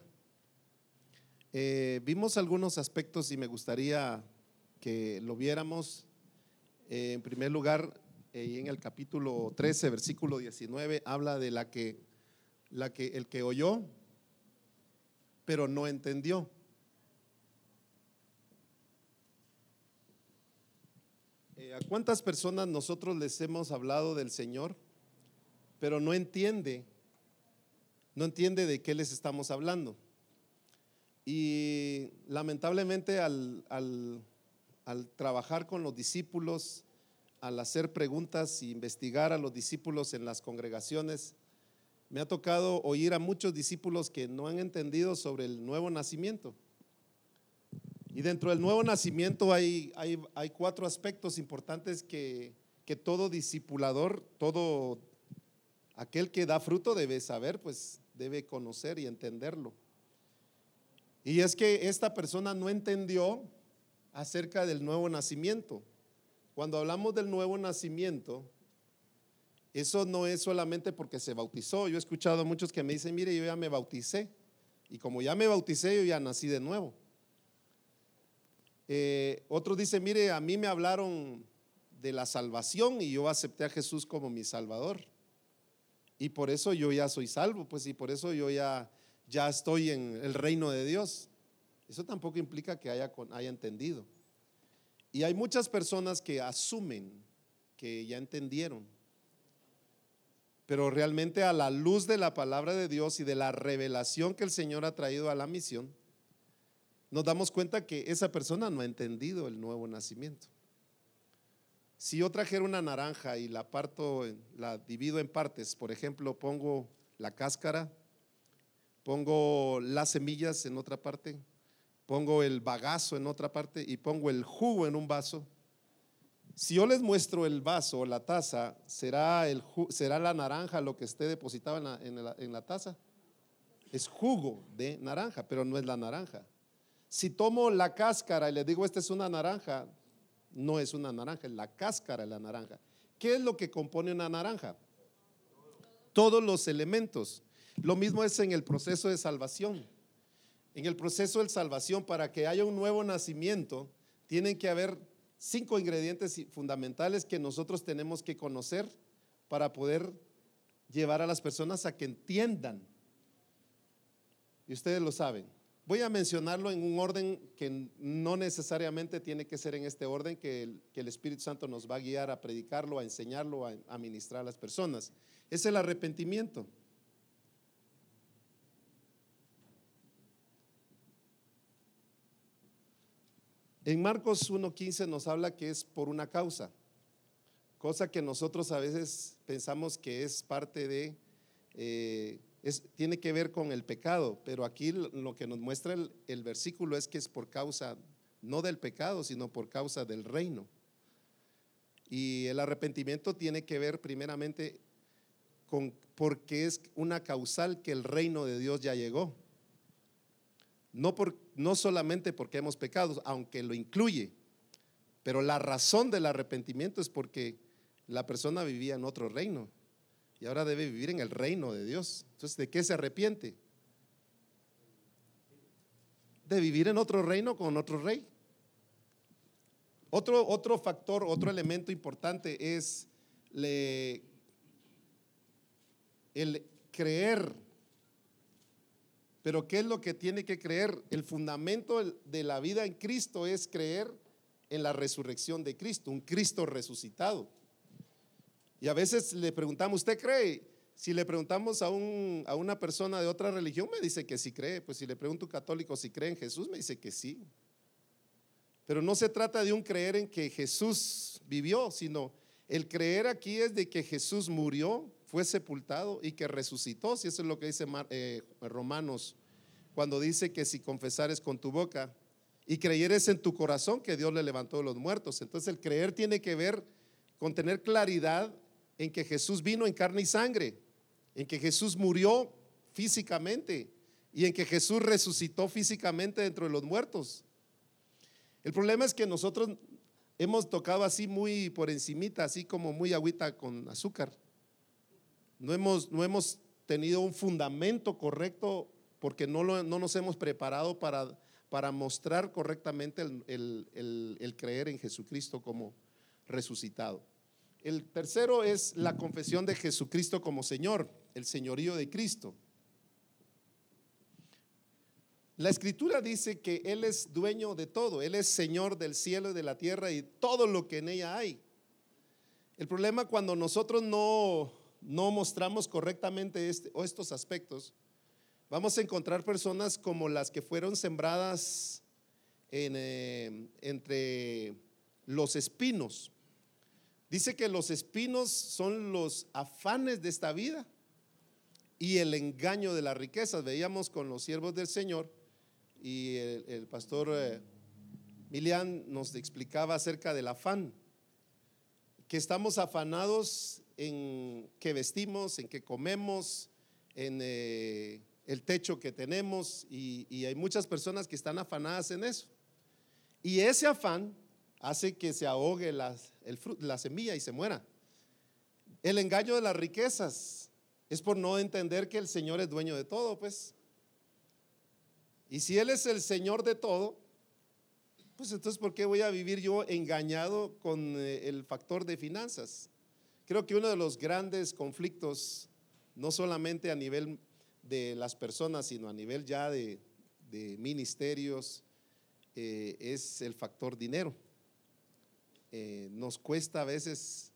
Eh, vimos algunos aspectos y me gustaría que lo viéramos. Eh, en primer lugar, eh, en el capítulo 13, versículo 19, habla de la que el que oyó, pero no entendió. ¿A cuántas personas nosotros les hemos hablado del Señor, pero no entiende, no entiende de qué les estamos hablando? Y lamentablemente al, al trabajar con los discípulos, al hacer preguntas e investigar a los discípulos en las congregaciones, me ha tocado oír a muchos discípulos que no han entendido sobre el nuevo nacimiento. Y dentro del nuevo nacimiento hay, cuatro aspectos importantes que, todo discipulador, todo aquel que da fruto debe saber, pues debe conocer y entenderlo. Y es que esta persona no entendió acerca del nuevo nacimiento. Cuando hablamos del nuevo nacimiento, eso no es solamente porque se bautizó. Yo he escuchado a muchos que me dicen, mire, yo ya me bauticé. Y como ya me bauticé, yo ya nací de nuevo. Eh, otros dicen, mire, a mí me hablaron de la salvación y yo acepté a Jesús como mi Salvador. Y por eso yo ya soy salvo, pues y por eso yo ya, ya estoy en el reino de Dios. Eso tampoco implica que haya, haya entendido. Y hay muchas personas que asumen que ya entendieron, pero realmente a la luz de la palabra de Dios y de la revelación que el Señor ha traído a la misión, nos damos cuenta que esa persona no ha entendido el nuevo nacimiento. Si yo trajera una naranja y la parto, la divido en partes, por ejemplo, pongo la cáscara, pongo las semillas en otra parte, pongo el bagazo en otra parte y pongo el jugo en un vaso. Si yo les muestro el vaso la taza, ¿será, el, será la naranja lo que esté depositado en la, en, en la taza? Es jugo de naranja, pero no es la naranja. Si tomo la cáscara y le digo, esta es una naranja, no es una naranja, es la cáscara de la naranja. ¿Qué es lo que compone una naranja? Todos los elementos. Lo mismo es en el proceso de salvación. En el proceso de salvación, para que haya un nuevo nacimiento, tienen que haber cinco ingredientes fundamentales que nosotros tenemos que conocer para poder llevar a las personas a que entiendan. Y ustedes lo saben. Voy a mencionarlo en un orden que no necesariamente tiene que ser en este orden, que el, Espíritu Santo nos va a guiar a predicarlo, a enseñarlo, a, a ministrar a las personas. Es el arrepentimiento. En Marcos 1.15 nos habla que es por una causa, cosa que nosotros a veces pensamos que es parte de, eh, tiene que ver con el pecado, pero aquí lo que nos muestra el, el versículo es que es por causa, no del pecado, sino por causa del reino. Y el arrepentimiento tiene que ver primeramente con porque es una causal que el reino de Dios ya llegó. No, por, no solamente porque hemos pecado, aunque lo incluye, pero la razón del arrepentimiento es porque la persona vivía en otro reino y ahora debe vivir en el reino de Dios. Entonces, ¿de qué se arrepiente? De vivir en otro reino con otro rey. Otro, otro factor, otro elemento importante es el creer pero ¿qué es lo que tiene que creer? El fundamento de la vida en Cristo es creer en la resurrección de Cristo, un Cristo resucitado. Y a veces le preguntamos, ¿usted cree? Si le preguntamos a, un, a una persona de otra religión, me dice que sí cree. Pues si le pregunto a un católico si cree en Jesús, me dice que sí. Pero no se trata de un creer en que Jesús vivió, sino el creer aquí es de que Jesús murió, fue sepultado y que resucitó, si eso es lo que dice eh, Romanos, cuando dice que si confesares con tu boca y creyeres en tu corazón que Dios le levantó de los muertos. Entonces el creer tiene que ver con tener claridad en que Jesús vino en carne y sangre, en que Jesús murió físicamente y en que Jesús resucitó físicamente dentro de los muertos. El problema es que nosotros hemos tocado así muy por encimita, así como muy agüita con azúcar no hemos, no hemos tenido un fundamento correcto porque no, no nos hemos preparado para, para mostrar correctamente el, el creer en Jesucristo como resucitado. El tercero es la confesión de Jesucristo como Señor, el señorío de Cristo. La escritura dice que Él es dueño de todo, Él es Señor del cielo y de la tierra y todo lo que en ella hay. El problema cuando nosotros no no mostramos correctamente este, o estos aspectos, vamos a encontrar personas como las que fueron sembradas eh, entre los espinos. Dice que los espinos son los afanes de esta vida y el engaño de las riquezas. Veíamos con los siervos del Señor y el, pastor eh, Milian nos explicaba acerca del afán, que estamos afanados en qué vestimos, en qué comemos, en eh, el techo que tenemos y, hay muchas personas que están afanadas en eso. Y ese afán hace que se ahogue la, semilla y se muera. El engaño de las riquezas es por no entender que el Señor es dueño de todo, pues. Y si Él es el Señor de todo, pues entonces ¿por qué voy a vivir yo engañado con eh, el factor de finanzas? Creo que uno de los grandes conflictos, no solamente a nivel de las personas, sino a nivel ya de, ministerios, eh, es el factor dinero. Eh, nos cuesta a veces,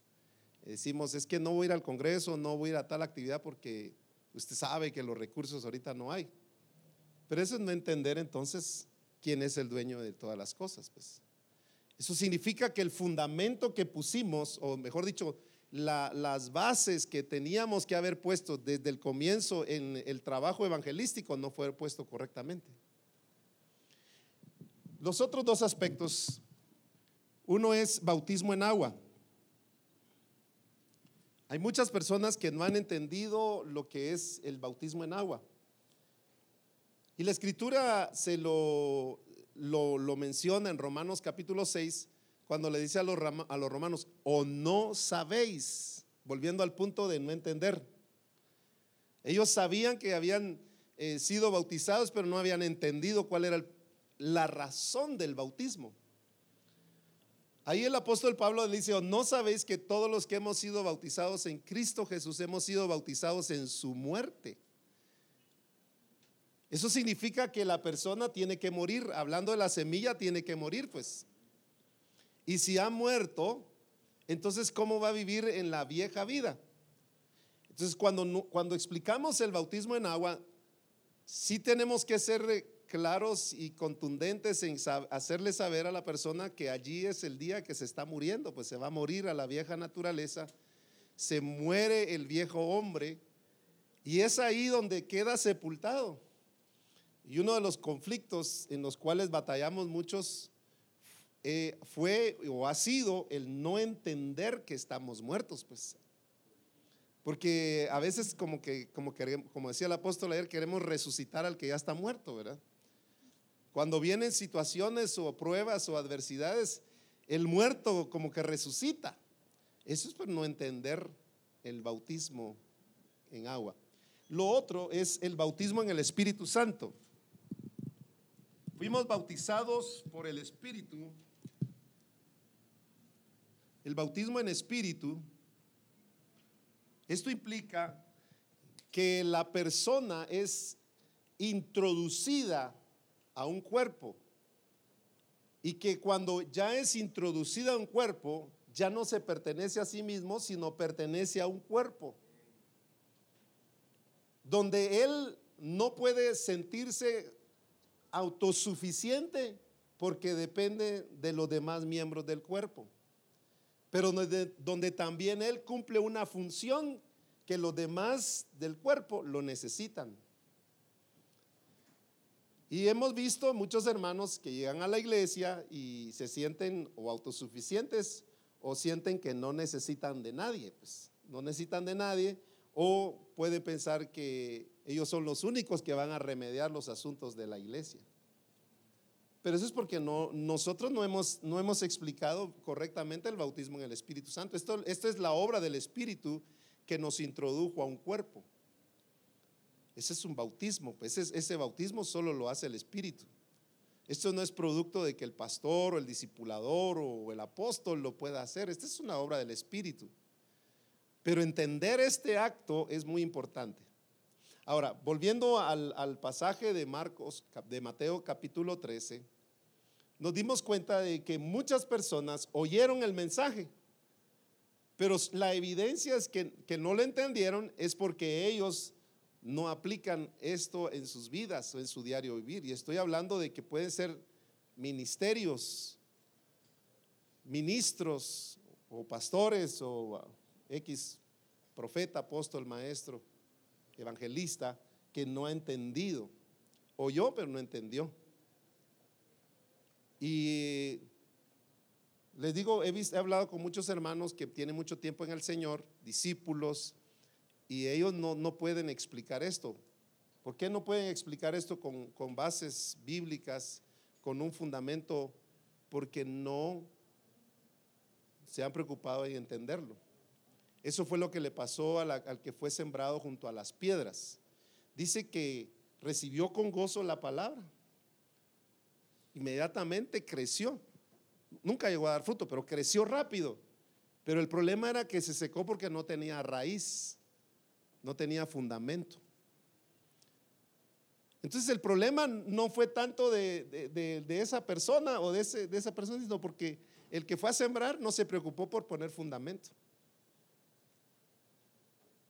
decimos, es que no voy a ir al Congreso, no voy a ir a tal actividad porque usted sabe que los recursos ahorita no hay. Pero eso es no entender entonces quién es el dueño de todas las cosas. Pues. Eso significa que el fundamento que pusimos, o mejor dicho, las bases que teníamos que haber puesto desde el comienzo en el trabajo evangelístico no fue puesto correctamente. Los otros dos aspectos, uno es bautismo en agua. Hay muchas personas que no han entendido lo que es el bautismo en agua. Y la escritura se lo, lo, lo menciona en Romanos capítulo 6, cuando le dice a los, romanos, o no sabéis, volviendo al punto de no entender. Ellos sabían que habían eh, sido bautizados, pero no habían entendido cuál era la razón del bautismo. Ahí el apóstol Pablo dice, no sabéis que todos los que hemos sido bautizados en Cristo Jesús hemos sido bautizados en su muerte. Eso significa que la persona tiene que morir. Hablando de la semilla, tiene que morir, pues. Y si ha muerto, entonces, ¿cómo va a vivir en la vieja vida? Entonces, cuando, cuando explicamos el bautismo en agua, sí tenemos que ser claros y contundentes en hacerle saber a la persona que allí es el día que se está muriendo, pues se va a morir a la vieja naturaleza, se muere el viejo hombre y es ahí donde queda sepultado. Y uno de los conflictos en los cuales batallamos muchos eh, fue o ha sido el no entender que estamos muertos, pues. Porque a veces como que, como, como decía el apóstol ayer, queremos resucitar al que ya está muerto, ¿verdad? Cuando vienen situaciones o pruebas o adversidades, el muerto como que resucita. Eso es por no entender el bautismo en agua. Lo otro es el bautismo en el Espíritu Santo. Fuimos bautizados por el Espíritu. El bautismo en Espíritu, esto implica que la persona es introducida a un cuerpo y que cuando ya es introducida a un cuerpo, ya no se pertenece a sí mismo, sino pertenece a un cuerpo, donde él no puede sentirse autosuficiente porque depende de los demás miembros del cuerpo, pero donde, también Él cumple una función que los demás del cuerpo lo necesitan. Y hemos visto muchos hermanos que llegan a la iglesia y se sienten o autosuficientes o sienten que no necesitan de nadie, pues no necesitan de nadie o pueden pensar que ellos son los únicos que van a remediar los asuntos de la iglesia. Pero eso es porque no, nosotros no hemos, explicado correctamente el bautismo en el Espíritu Santo. Esto, es la obra del Espíritu que nos introdujo a un cuerpo. Ese es un bautismo, pues ese, ese bautismo solo lo hace el Espíritu. Esto no es producto de que el pastor o el discipulador o el apóstol lo pueda hacer. Esta es una obra del Espíritu. Pero entender este acto es muy importante. Ahora, volviendo al, pasaje de Marcos, de Mateo capítulo 13, nos dimos cuenta de que muchas personas oyeron el mensaje, pero la evidencia es que, que no lo entendieron es porque ellos no aplican esto en sus vidas o en su diario vivir. Y estoy hablando de que pueden ser ministerios, ministros o pastores o X profeta, apóstol, maestro, evangelista, que no ha entendido. Oyó, pero no entendió. Y les digo, he, he hablado con muchos hermanos que tienen mucho tiempo en el Señor, discípulos, y ellos no, no pueden explicar esto. ¿Por qué no pueden explicar esto con, con bases bíblicas, con un fundamento? Porque no se han preocupado en entenderlo. Eso fue lo que le pasó al que fue sembrado junto a las piedras. Dice que recibió con gozo la palabra. Inmediatamente creció. Nunca llegó a dar fruto, pero creció rápido. Pero el problema era que se secó porque no tenía raíz, no tenía fundamento. Entonces el problema no fue tanto de, esa persona o de, esa persona, sino porque el que fue a sembrar no se preocupó por poner fundamento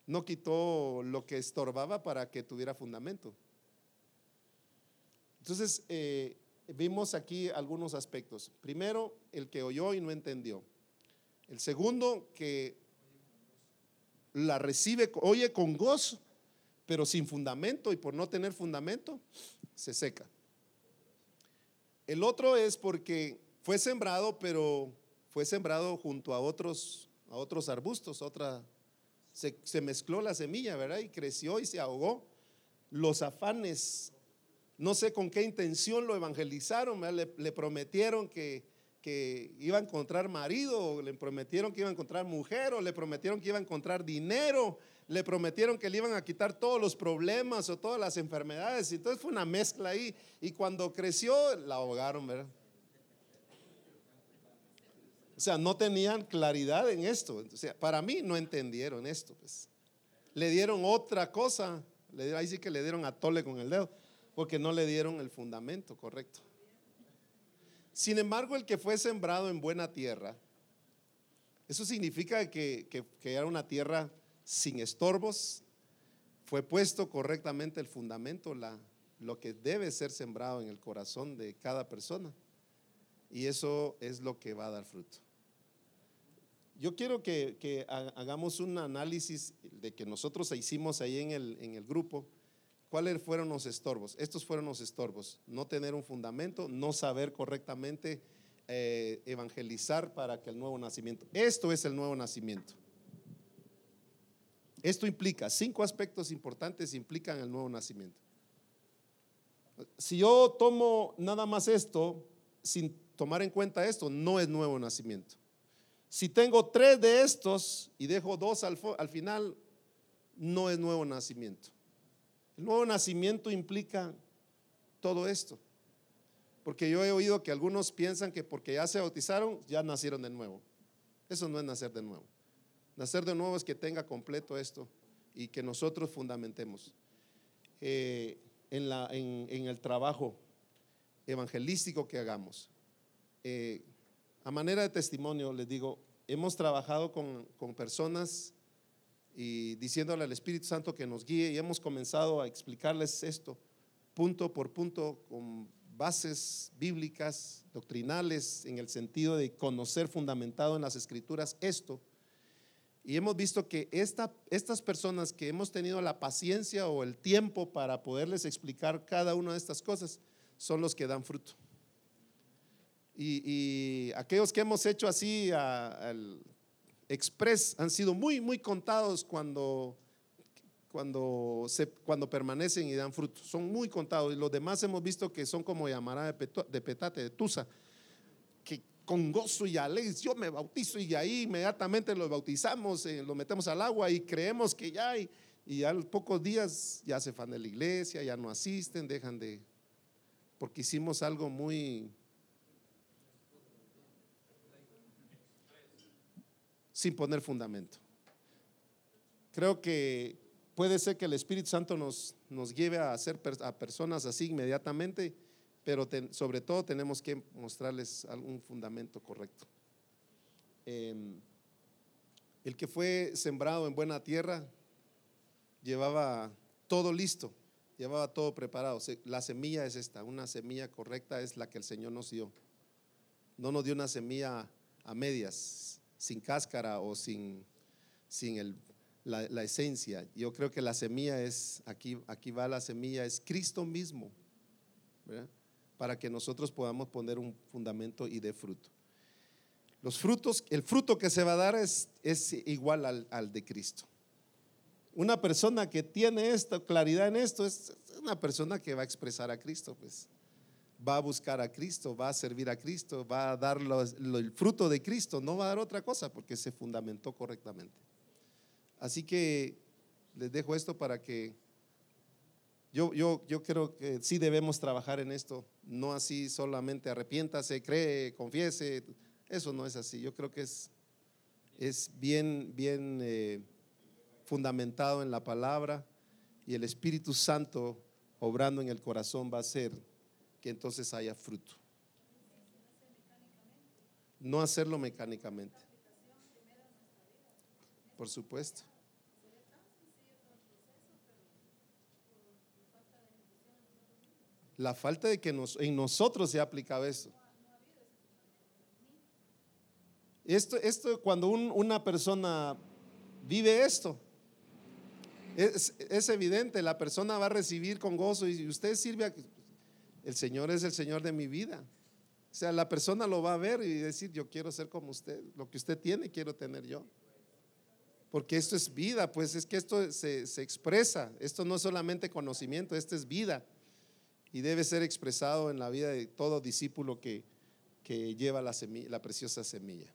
no quitó lo que estorbaba para que tuviera fundamento. Entonces, eh, vimos aquí algunos aspectos. Primero, el que oyó y no entendió. El segundo, que la recibe, oye con gozo, pero sin fundamento y por no tener fundamento, se seca. El otro es porque fue sembrado, pero fue sembrado junto a otros, a otros arbustos, otra se, mezcló la semilla, ¿verdad? Y creció y se ahogó. Los afanes, no sé con qué intención lo evangelizaron, le, le, prometieron que, que iba a encontrar marido, o le prometieron que iba a encontrar mujer, o le prometieron que iba a encontrar dinero, le prometieron que le iban a quitar todos los problemas o todas las enfermedades. Entonces fue una mezcla ahí. Y cuando creció, la ahogaron, ¿verdad? O sea, no tenían claridad en esto. O sea, para mí no entendieron esto. Pues. Le dieron otra cosa. Ahí sí que le dieron a tole con el dedo, porque no le dieron el fundamento correcto. Sin embargo, el que fue sembrado en buena tierra, eso significa que, que era una tierra sin estorbos, fue puesto correctamente el fundamento, la, lo que debe ser sembrado en el corazón de cada persona. Y eso es lo que va a dar fruto. Yo quiero que, hagamos un análisis de que nosotros hicimos ahí en el, grupo. ¿Cuáles fueron los estorbos? Estos fueron los estorbos. No tener un fundamento, no saber correctamente eh, evangelizar para que el nuevo nacimiento. Esto es el nuevo nacimiento. Esto implica, cinco aspectos importantes implican el nuevo nacimiento. Si yo tomo nada más esto, sin tomar en cuenta esto, no es nuevo nacimiento. Si tengo tres de estos y dejo dos al, al final, no es nuevo nacimiento. El nuevo nacimiento implica todo esto. Porque yo he oído que algunos piensan que porque ya se bautizaron, ya nacieron de nuevo. Eso no es nacer de nuevo. Nacer de nuevo es que tenga completo esto y que nosotros fundamentemos. Eh, en, el trabajo evangelístico que hagamos. Eh, a manera de testimonio, les digo, hemos trabajado con, con, personas y diciéndole al Espíritu Santo que nos guíe y hemos comenzado a explicarles esto punto por punto con bases bíblicas, doctrinales, en el sentido de conocer fundamentado en las escrituras esto y hemos visto que estas personas que hemos tenido la paciencia o el tiempo para poderles explicar cada una de estas cosas son los que dan fruto. Y, aquellos que hemos hecho así al express han sido muy, muy contados cuando, cuando, se, cuando permanecen y dan fruto. Son muy contados. Y los demás hemos visto que son como llamará de, petate, de tusa con gozo y alegre, yo me bautizo y ahí inmediatamente los bautizamos, eh, lo metemos al agua y creemos que ya hay, y a los pocos días ya se van de la iglesia, ya no asisten, dejan de, porque hicimos algo muy sin poner fundamento. Creo que puede ser que el Espíritu Santo nos, nos lleve a hacer a personas así inmediatamente pero sobre todo tenemos que mostrarles algún fundamento correcto. Em, el que fue sembrado en buena tierra llevaba todo listo, llevaba todo preparado. La semilla es esta, una semilla correcta es la que el Señor nos dio. No nos dio una semilla a medias, sin cáscara o sin, sin la, esencia. Yo creo que la semilla es, aquí, aquí va la semilla, es Cristo mismo. para que nosotros podamos poner un fundamento y de fruto. Los frutos, el fruto que se va a dar es, es igual al, al, de Cristo. Una persona que tiene esta claridad en esto es una persona que va a expresar a Cristo, pues va a buscar a Cristo, va a servir a Cristo, va a dar el fruto de Cristo, no va a dar otra cosa porque se fundamentó correctamente. Así que les dejo esto para que yo, yo, yo creo que sí debemos trabajar en esto, no así solamente arrepiéntase, cree, confiese, eso no es así. Yo creo que es, es bien, bien eh, fundamentado en la palabra y el Espíritu Santo obrando en el corazón va a hacer que entonces haya fruto. No hacerlo mecánicamente. Por supuesto. La falta de que nos, en nosotros se ha aplicado eso. Esto, esto cuando una persona vive esto, es, es, evidente, la persona va a recibir con gozo y usted sirve a, el Señor es el Señor de mi vida. O sea, la persona lo va a ver y decir, yo quiero ser como usted, lo que usted tiene quiero tener yo. Porque esto es vida, pues es que esto se, se expresa, esto no es solamente conocimiento, esto es vida y debe ser expresado en la vida de todo discípulo que, que lleva la, semilla, la preciosa semilla.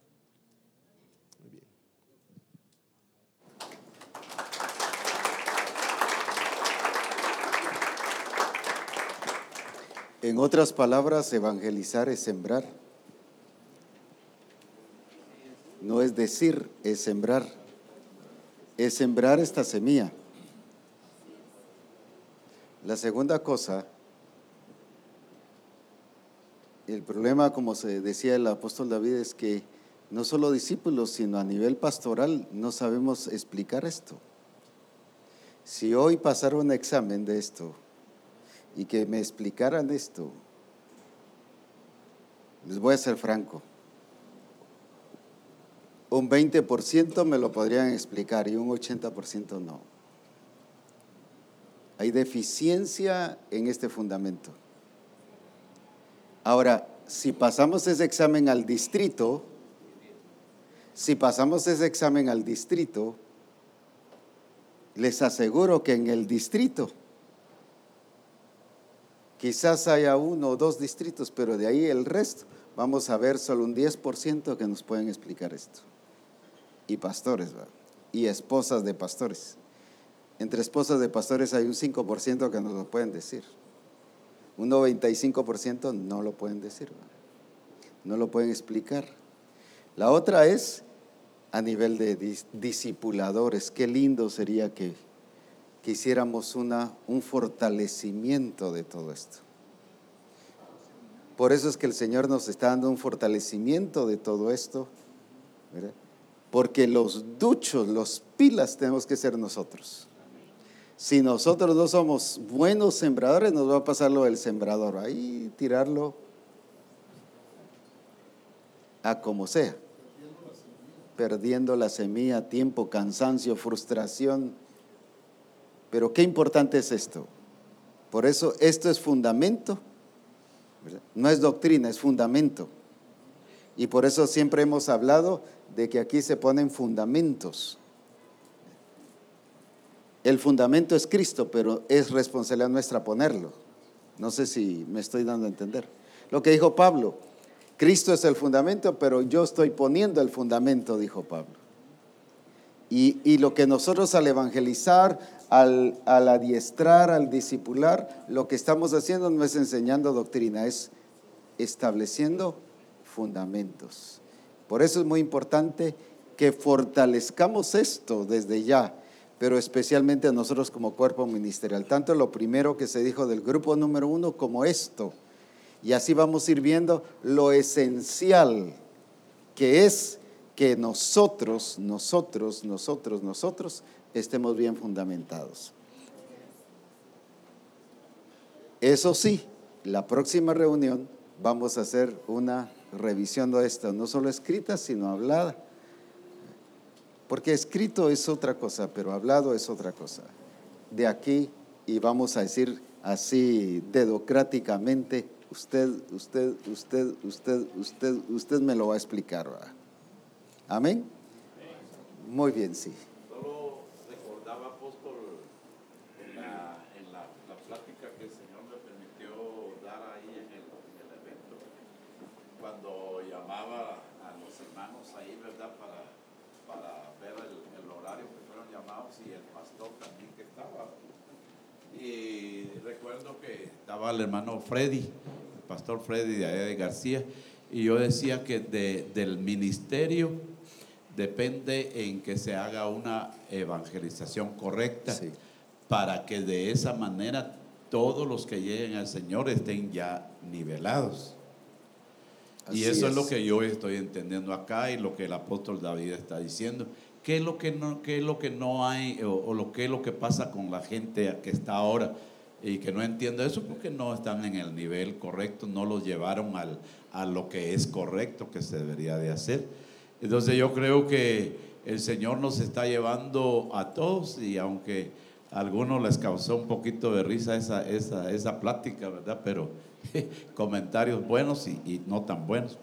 En otras palabras, evangelizar es sembrar. No es decir, es sembrar. Es sembrar esta semilla. La segunda cosa, el problema, como se decía el apóstol David, es que no solo discípulos, sino a nivel pastoral no sabemos explicar esto. Si hoy pasara un examen de esto, y que me explicaran esto, les voy a ser franco, un 20% me lo podrían explicar y un 80% no. Hay deficiencia en este fundamento. Ahora, si pasamos ese examen al distrito, si pasamos ese examen al distrito, les aseguro que en el distrito Quizás haya uno o dos distritos, pero de ahí el resto, vamos a ver solo un 10% que nos pueden explicar esto. Y pastores, y esposas de pastores. Entre esposas de pastores hay un 5% que nos lo pueden decir. Un 95% no lo pueden decir, no lo pueden explicar. La otra es a nivel de discipuladores. Qué lindo sería que que hiciéramos una, un fortalecimiento de todo esto. Por eso es que el Señor nos está dando un fortalecimiento de todo esto, porque los duchos, los pilas tenemos que ser nosotros. Si nosotros no somos buenos sembradores, nos va a pasar lo del sembrador, ahí tirarlo a como sea, perdiendo la semilla, tiempo, cansancio, frustración pero qué importante es esto. Por eso esto es fundamento. No es doctrina, es fundamento. Y por eso siempre hemos hablado de que aquí se ponen fundamentos. El fundamento es Cristo, pero es responsabilidad nuestra ponerlo. No sé si me estoy dando a entender. Lo que dijo Pablo, Cristo es el fundamento, pero yo estoy poniendo el fundamento, dijo Pablo. Y, y, lo que nosotros al evangelizar, al, adiestrar, al discipular, lo que estamos haciendo no es enseñando doctrina, es estableciendo fundamentos. Por eso es muy importante que fortalezcamos esto desde ya, pero especialmente nosotros como cuerpo ministerial. Tanto lo primero que se dijo del grupo número uno como esto. Y así vamos a ir viendo lo esencial que es que nosotros, nosotros, nosotros, nosotros estemos bien fundamentados. Eso sí, la próxima reunión vamos a hacer una revisión de esto, no solo escrita, sino hablada. Porque escrito es otra cosa, pero hablado es otra cosa. De aquí, y vamos a decir así dedocráticamente, usted, usted, usted, usted, usted, usted me lo va a explicar. Amén. Muy bien, sí. Y recuerdo que estaba el hermano Freddy, el pastor Freddy de allá de García, y yo decía que del ministerio depende en que se haga una evangelización correcta para que de esa manera todos los que lleguen al Señor estén ya nivelados. Y eso es. lo que yo estoy entendiendo acá y lo que el apóstol David está diciendo. ¿Qué es lo que no, qué es lo que no hay o, lo que es lo que pasa con la gente que está ahora y que no entiende eso porque no están en el nivel correcto, no los llevaron al, a lo que es correcto que se debería de hacer. Entonces yo creo que el Señor nos está llevando a todos y aunque a algunos les causó un poquito de risa esa, esa, esa plática, ¿verdad? Pero <laughs> comentarios buenos y, y no tan buenos.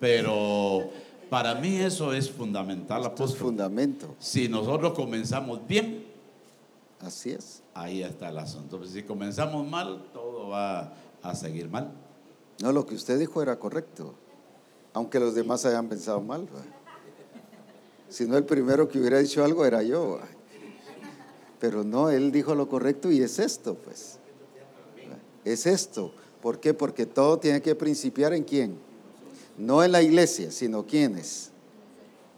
Pero para mí eso es fundamental, apóstol. Es fundamento. Si nosotros comenzamos bien, así es. Ahí está el asunto. Pues si comenzamos mal, todo va a seguir mal. No, lo que usted dijo era correcto. Aunque los demás hayan pensado mal. Si no, el primero que hubiera dicho algo era yo. Pero no, él dijo lo correcto y es esto, pues. Es esto. ¿Por qué? Porque todo tiene que principiar en quién. No en la iglesia, sino quiénes.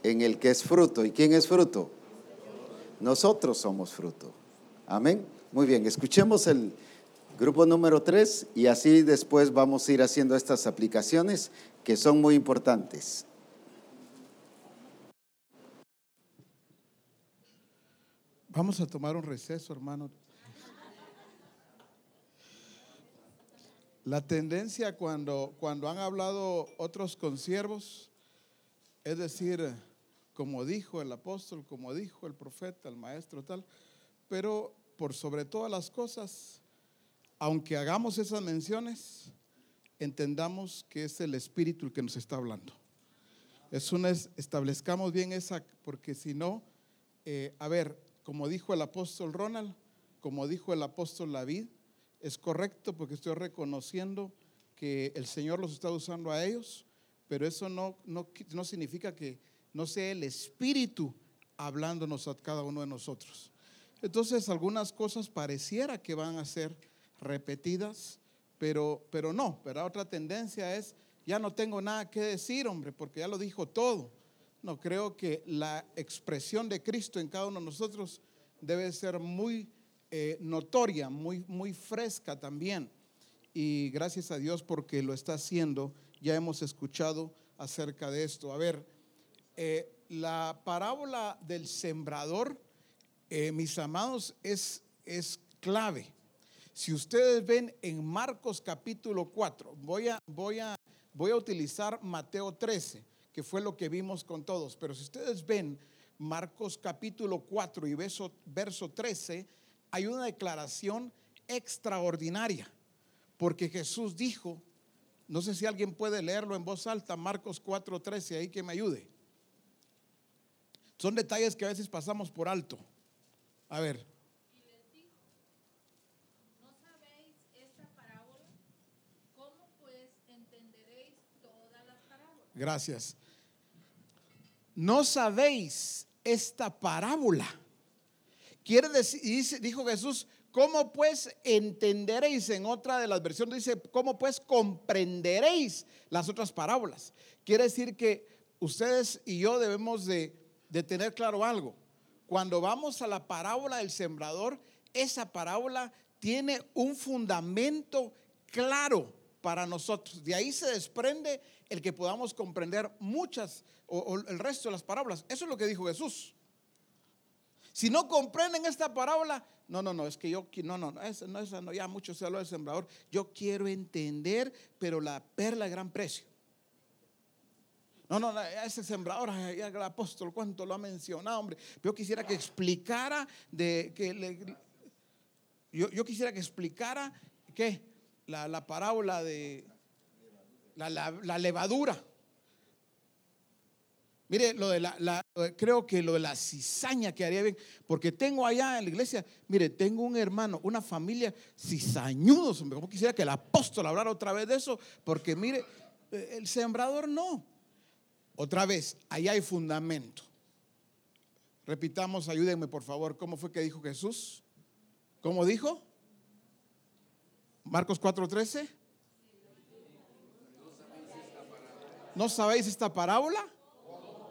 En el que es fruto. ¿Y quién es fruto? Nosotros somos fruto. Amén. Muy bien, escuchemos el grupo número 3 y así después vamos a ir haciendo estas aplicaciones que son muy importantes. Vamos a tomar un receso, hermano. La tendencia cuando, cuando han hablado otros consiervos, es decir, como dijo el apóstol, como dijo el profeta, el maestro, tal, pero por sobre todas las cosas, aunque hagamos esas menciones, entendamos que es el Espíritu el que nos está hablando. Es una, establezcamos bien esa, porque si no, eh, a ver, como dijo el apóstol Ronald, como dijo el apóstol David, es correcto porque estoy reconociendo que el Señor los está usando a ellos, pero eso no, no, no significa que no sea el Espíritu hablándonos a cada uno de nosotros. Entonces algunas cosas pareciera que van a ser repetidas, pero, pero no, pero otra tendencia es, ya no tengo nada que decir, hombre, porque ya lo dijo todo. No, creo que la expresión de Cristo en cada uno de nosotros debe ser muy eh, notoria, muy, muy fresca también. Y gracias a Dios porque lo está haciendo, ya hemos escuchado acerca de esto. A ver, eh, la parábola del sembrador, eh, mis amados, es, es clave. Si ustedes ven en Marcos capítulo 4, voy a, voy, a, voy a utilizar Mateo 13, que fue lo que vimos con todos, pero si ustedes ven Marcos capítulo 4 y verso, verso 13, hay una declaración extraordinaria, porque Jesús dijo, no sé si alguien puede leerlo en voz alta, Marcos 4, 13, ahí que me ayude. Son detalles que a veces pasamos por alto. A ver. Y les dijo, ¿no sabéis esta parábola? ¿Cómo entenderéis todas las parábolas? Gracias. No sabéis esta parábola. Quiere decir, dijo Jesús, ¿cómo pues entenderéis? En otra de las versiones dice, ¿cómo pues comprenderéis las otras parábolas? Quiere decir que ustedes y yo debemos de, de tener claro algo. Cuando vamos a la parábola del sembrador, esa parábola tiene un fundamento claro para nosotros. De ahí se desprende el que podamos comprender muchas o el resto de las parábolas. Eso es lo que dijo Jesús. Si no comprenden esta parábola, no, no, no, es que yo, no, no, esa, no, esa no, ya mucho se habló del sembrador. Yo quiero entender, pero la perla de gran precio. No, no, ese sembrador, el apóstol, cuánto lo ha mencionado, hombre. Yo quisiera que explicara de que yo, yo, quisiera que explicara qué la, la parábola de la, la levadura. Mire, lo de la, creo que lo de la cizaña que haría bien, porque tengo allá en la iglesia, mire, tengo un hermano, una familia cizañudos, como quisiera que el apóstol hablara otra vez de eso, porque mire, el sembrador no. Otra vez, ahí hay fundamento. Repitamos, ayúdenme por favor, ¿cómo fue que dijo Jesús? ¿Cómo dijo? Marcos 4:13. ¿No sabéis esta parábola?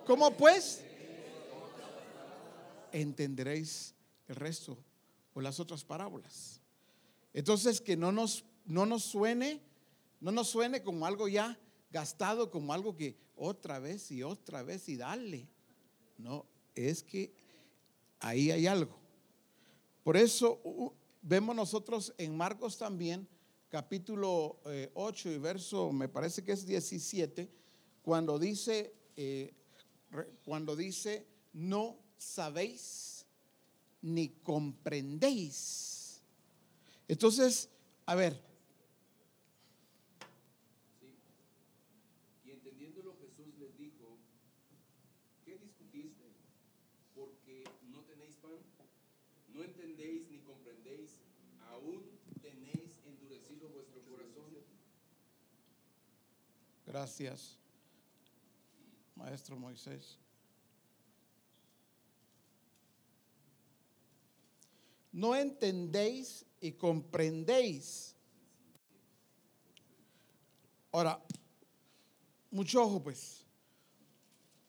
¿Cómo pues? Entenderéis el resto o las otras parábolas. Entonces que no nos, no nos suene, no nos suene como algo ya gastado, como algo que otra vez y otra vez y dale. No, es que ahí hay algo. Por eso vemos nosotros en Marcos también, capítulo 8 y verso, me parece que es 17, cuando dice, eh, cuando dice, no sabéis ni comprendéis. Entonces, a ver. Sí. Y entendiéndolo Jesús les dijo, ¿qué discutiste? Porque no tenéis pan. No entendéis ni comprendéis. Aún tenéis endurecido vuestro corazón. Gracias. Maestro Moisés. No entendéis y comprendéis. Ahora, mucho ojo pues.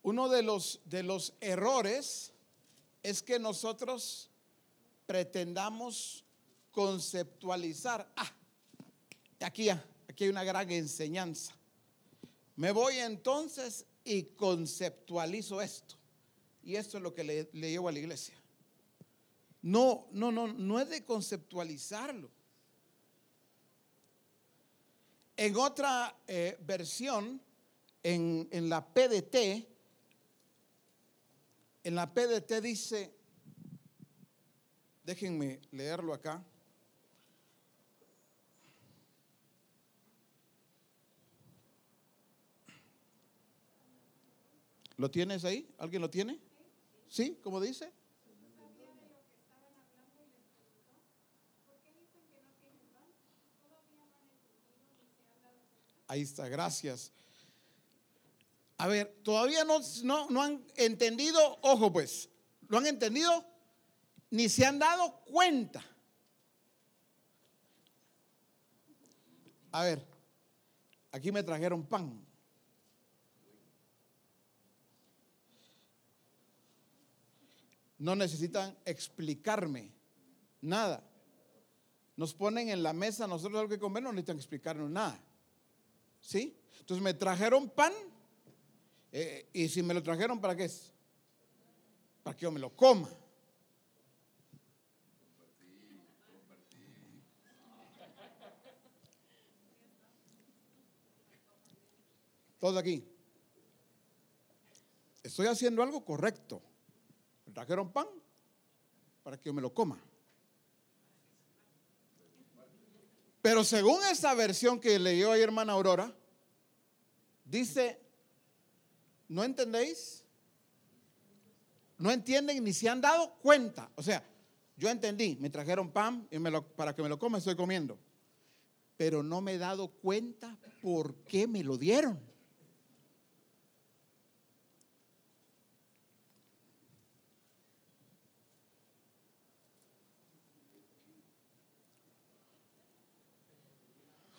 Uno de los, de los errores es que nosotros pretendamos conceptualizar. Ah, aquí, aquí hay una gran enseñanza. Me voy entonces y conceptualizo esto. Y esto es lo que le, le llevo a la iglesia. No, no, no, no es de conceptualizarlo. En otra eh, versión, en, en la PDT, en la PDT dice, déjenme leerlo acá. ¿Lo tienes ahí? ¿Alguien lo tiene? ¿Sí? ¿Cómo dice? Ahí está, gracias. A ver, todavía no, no, no han entendido, ojo pues, ¿lo han entendido? Ni se han dado cuenta. A ver, aquí me trajeron pan. No necesitan explicarme nada. Nos ponen en la mesa, nosotros algo que comer, no necesitan explicarnos nada. ¿Sí? Entonces me trajeron pan. eh, y si me lo trajeron, ¿para qué es? Para que yo me lo coma. Todos aquí. Estoy haciendo algo correcto. Trajeron pan para que yo me lo coma. Pero según esa versión que leyó ayer hermana Aurora, dice, ¿no entendéis? No entienden ni se han dado cuenta. O sea, yo entendí, me trajeron pan y me lo- para que me lo coma estoy comiendo. Pero no me he dado cuenta por qué me lo dieron.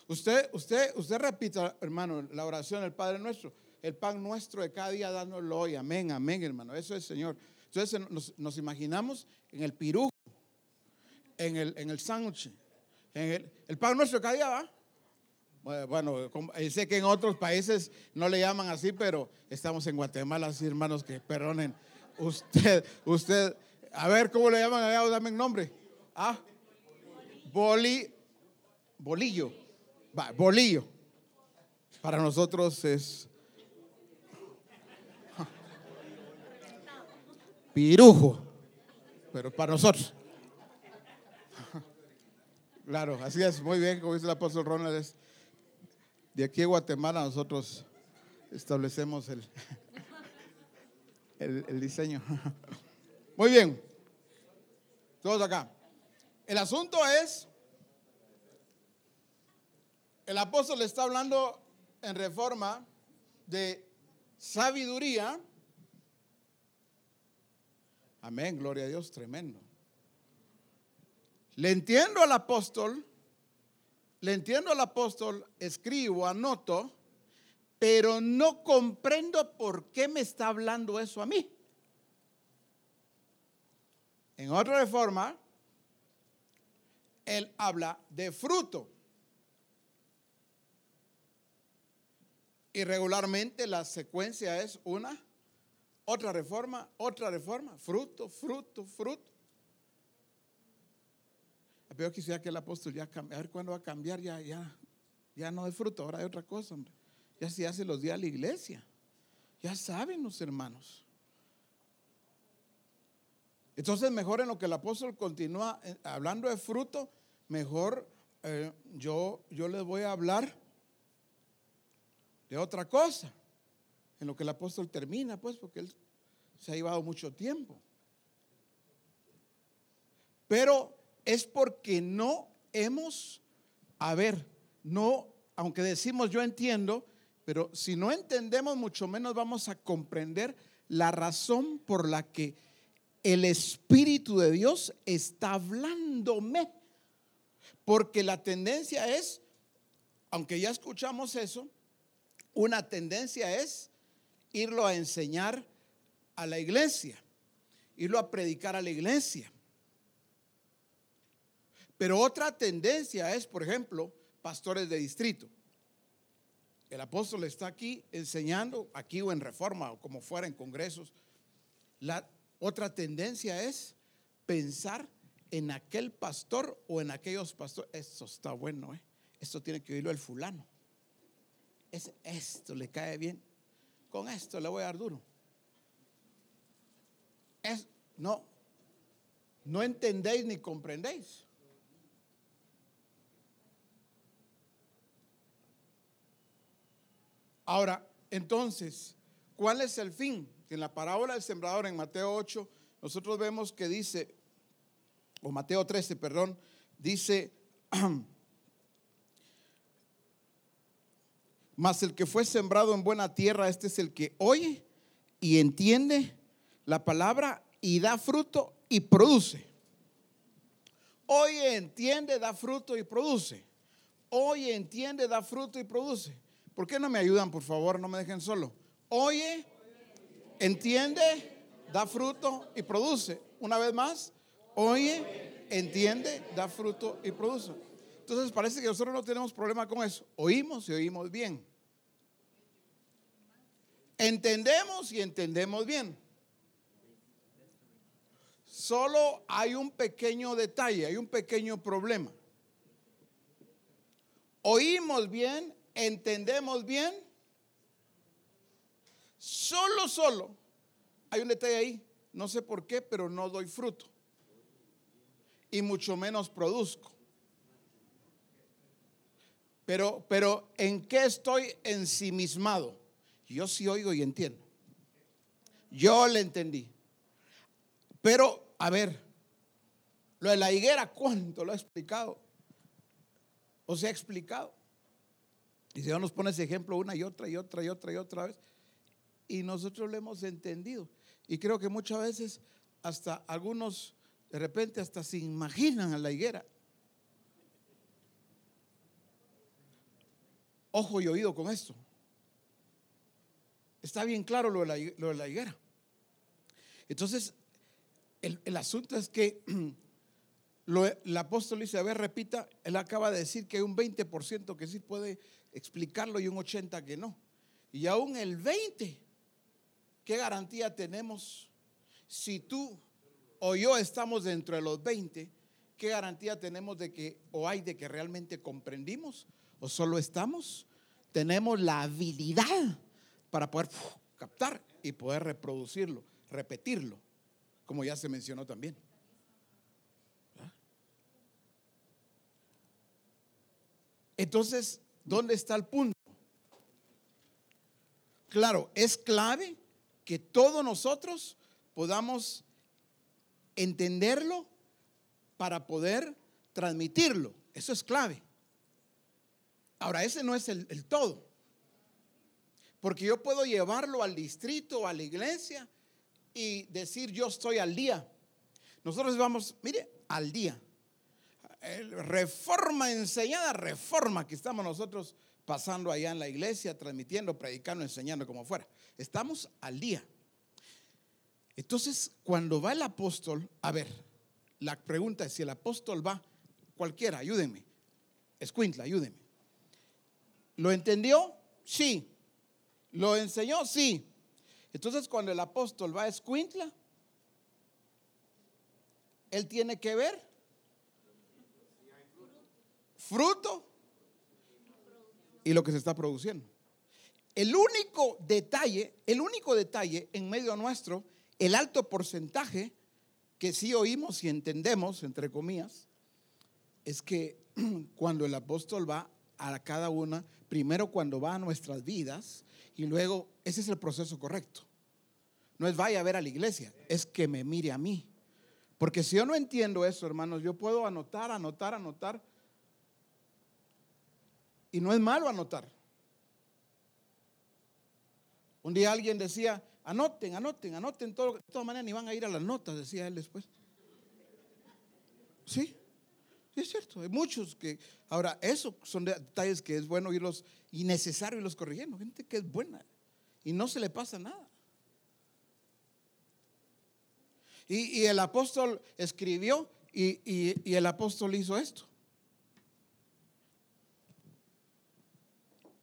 Usted, usted, usted repita, hermano, la oración del Padre nuestro. El pan nuestro de cada día dándolo hoy. Amén, amén, hermano. Eso es Señor. Entonces nos, nos imaginamos en el pirujo, en el, en el sándwich, en el, el pan nuestro de cada día, ¿va? Bueno, eh, sé que en otros países no le llaman así, pero estamos en Guatemala, así hermanos, que perdonen. Usted, usted, a ver, ¿cómo le llaman allá? Dame un nombre. Ah, boli, bolillo. Bolillo. Para nosotros es pirujo, pero para nosotros. Claro, así es, muy bien, como dice el apóstol Ronald, de aquí a Guatemala nosotros establecemos el, el diseño. Muy bien, todos acá. El asunto es el apóstol está hablando en reforma de sabiduría. Amén, gloria a Dios, tremendo. Le entiendo al apóstol, le entiendo al apóstol, escribo, anoto, pero no comprendo por qué me está hablando eso a mí. En otra reforma, él habla de fruto. Y regularmente la secuencia es una, otra reforma, otra reforma, fruto, fruto, fruto. Pero quisiera que el apóstol ya cambie, a ver cuándo va a cambiar, ya, ya, ya no de fruto, ahora hay otra cosa, hombre. Ya se hace los días a la iglesia. Ya saben los hermanos. Entonces, mejor en lo que el apóstol continúa eh, hablando de fruto, mejor eh, yo, yo les voy a hablar de otra cosa. En lo que el apóstol termina, pues, porque él se ha llevado mucho tiempo. Pero es porque no hemos, a ver, no, aunque decimos yo entiendo, Pero si no entendemos, mucho menos vamos a comprender la razón por la que el Espíritu de Dios está hablándome. Porque la tendencia es, aunque ya escuchamos eso, una tendencia es irlo a enseñar a la iglesia, irlo a predicar a la iglesia. Pero otra tendencia es, por ejemplo, pastores de distrito. El apóstol está aquí enseñando, aquí o en reforma, o como fuera en congresos. La otra tendencia es pensar en aquel pastor o en aquellos pastores. Esto está bueno, ¿eh? Esto tiene que oírlo el fulano. Es, esto le cae bien. Con esto le voy a dar duro. Es, no, no entendéis ni comprendéis. Ahora, entonces, ¿cuál es el fin? En la parábola del sembrador en Mateo 8, nosotros vemos que dice, o Mateo 13, perdón, dice, <clears throat> mas el que fue sembrado en buena tierra, este es el que oye y entiende la palabra y da fruto y produce. Oye, entiende, da fruto y produce. Oye, entiende, da fruto y produce. ¿Por qué no me ayudan, por favor? No me dejen solo. Oye, entiende, da fruto y produce. Una vez más, oye, entiende, da fruto y produce. Entonces parece que nosotros no tenemos problema con eso. Oímos y oímos bien. Entendemos y entendemos bien. Solo hay un pequeño detalle, hay un pequeño problema. Oímos bien, entendemos bien. Solo, solo. Hay un detalle ahí. No sé por qué, pero no doy fruto. Y mucho menos produzco. Pero, pero, ¿en qué estoy ensimismado? Yo sí oigo y entiendo. Yo le entendí. Pero, a ver, lo de la higuera, ¿cuánto lo ha explicado? ¿O se ha explicado? Y Dios nos pone ese ejemplo una y otra y otra y otra y otra vez. Y nosotros lo hemos entendido. Y creo que muchas veces hasta algunos de repente hasta se imaginan a la higuera. Ojo y oído con esto. Está bien claro lo de la, higuera. Entonces, el, el asunto es que <clears throat> lo, el apóstol dice, a ver, repita, él acaba de decir que hay un 20% que sí puede explicarlo y un 80% que no. Y aún el 20%, ¿qué garantía tenemos? Si tú o yo estamos dentro de los 20, ¿qué garantía tenemos de que o hay de que realmente comprendimos o solo estamos? Tenemos la habilidad para poder captar y poder reproducirlo, repetirlo, como ya se mencionó también. Entonces, ¿dónde está el punto? Claro, es clave que todos nosotros podamos entenderlo para poder transmitirlo. Eso es clave. Ahora, ese no es el, todo. Porque yo puedo llevarlo al distrito, a la iglesia y decir yo estoy al día. Nosotros vamos, mire, al día reforma enseñada, reforma que estamos nosotros pasando allá en la iglesia, transmitiendo, predicando, enseñando, como fuera. Estamos al día. Entonces, cuando va el apóstol, a ver, la pregunta es si el apóstol va, cualquiera, ayúdenme, Escuintla, ayúdenme. ¿Lo entendió? Sí. ¿Lo enseñó? Sí. Entonces, cuando el apóstol va a Escuintla, él tiene que ver fruto y lo que se está produciendo. El único detalle, el único detalle en medio nuestro, el alto porcentaje que sí oímos y entendemos, entre comillas, es que <clears throat> cuando el apóstol va a cada una, primero cuando va a nuestras vidas y luego ese es el proceso correcto. No es vaya a ver a la iglesia, es que me mire a mí. Porque si yo no entiendo eso, hermanos, yo puedo anotar, anotar, anotar y no es malo anotar. Un día alguien decía, anoten, anoten, anoten todo. De todas maneras, ni van a ir a las notas, decía él después. Sí, es cierto. Hay muchos que. Ahora, esos son detalles que es bueno irlos y necesario irlos corrigiendo. Gente que es buena y no se le pasa nada. Y, el apóstol escribió y, el apóstol hizo esto.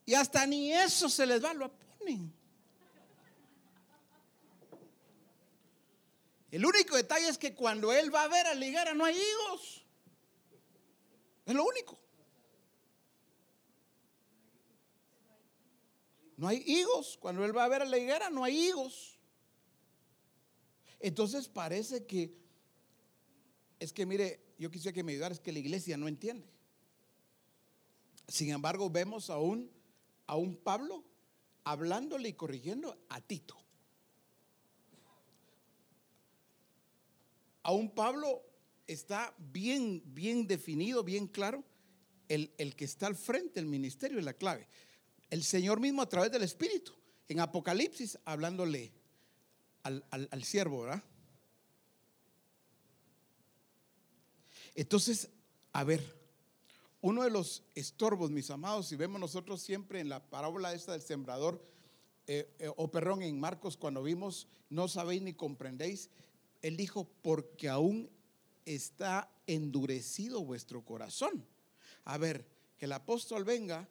Y hasta ni eso se les va, lo ponen. El único detalle es que cuando él va a ver a la higuera no hay higos. Es lo único. No hay higos. Cuando él va a ver a la higuera no hay higos. Entonces parece que, es que mire, yo quisiera que me ayudara, es que la iglesia no entiende. Sin embargo, vemos a un, a un Pablo hablándole y corrigiendo a Tito. A un Pablo está bien, bien definido, bien claro. El, el que está al frente del ministerio es la clave. El Señor mismo a través del Espíritu, en Apocalipsis, hablándole al, al, al siervo, ¿verdad? Entonces, a ver, uno de los estorbos, mis amados, si vemos nosotros siempre en la parábola esta del sembrador, eh, eh, o perdón, en Marcos cuando vimos, no sabéis ni comprendéis, él dijo, porque aún está endurecido vuestro corazón. A ver, que el apóstol venga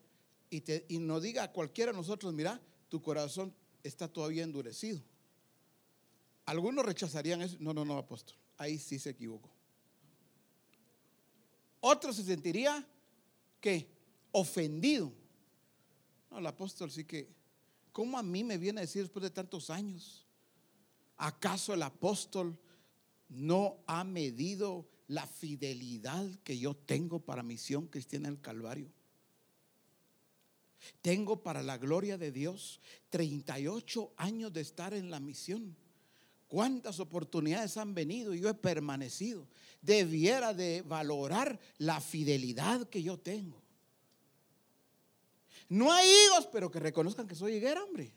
y, te, y nos diga a cualquiera de nosotros, mira, tu corazón está todavía endurecido. Algunos rechazarían eso. No, no, no, apóstol. Ahí sí se equivocó. Otro se sentiría que ofendido. No, el apóstol sí que, ¿cómo a mí me viene a decir después de tantos años? ¿Acaso el apóstol no ha medido la fidelidad que yo tengo para misión cristiana en el Calvario? Tengo para la gloria de Dios 38 años de estar en la misión. ¿Cuántas oportunidades han venido y yo he permanecido? Debiera de valorar la fidelidad que yo tengo. No hay higos, pero que reconozcan que soy higuera, hombre.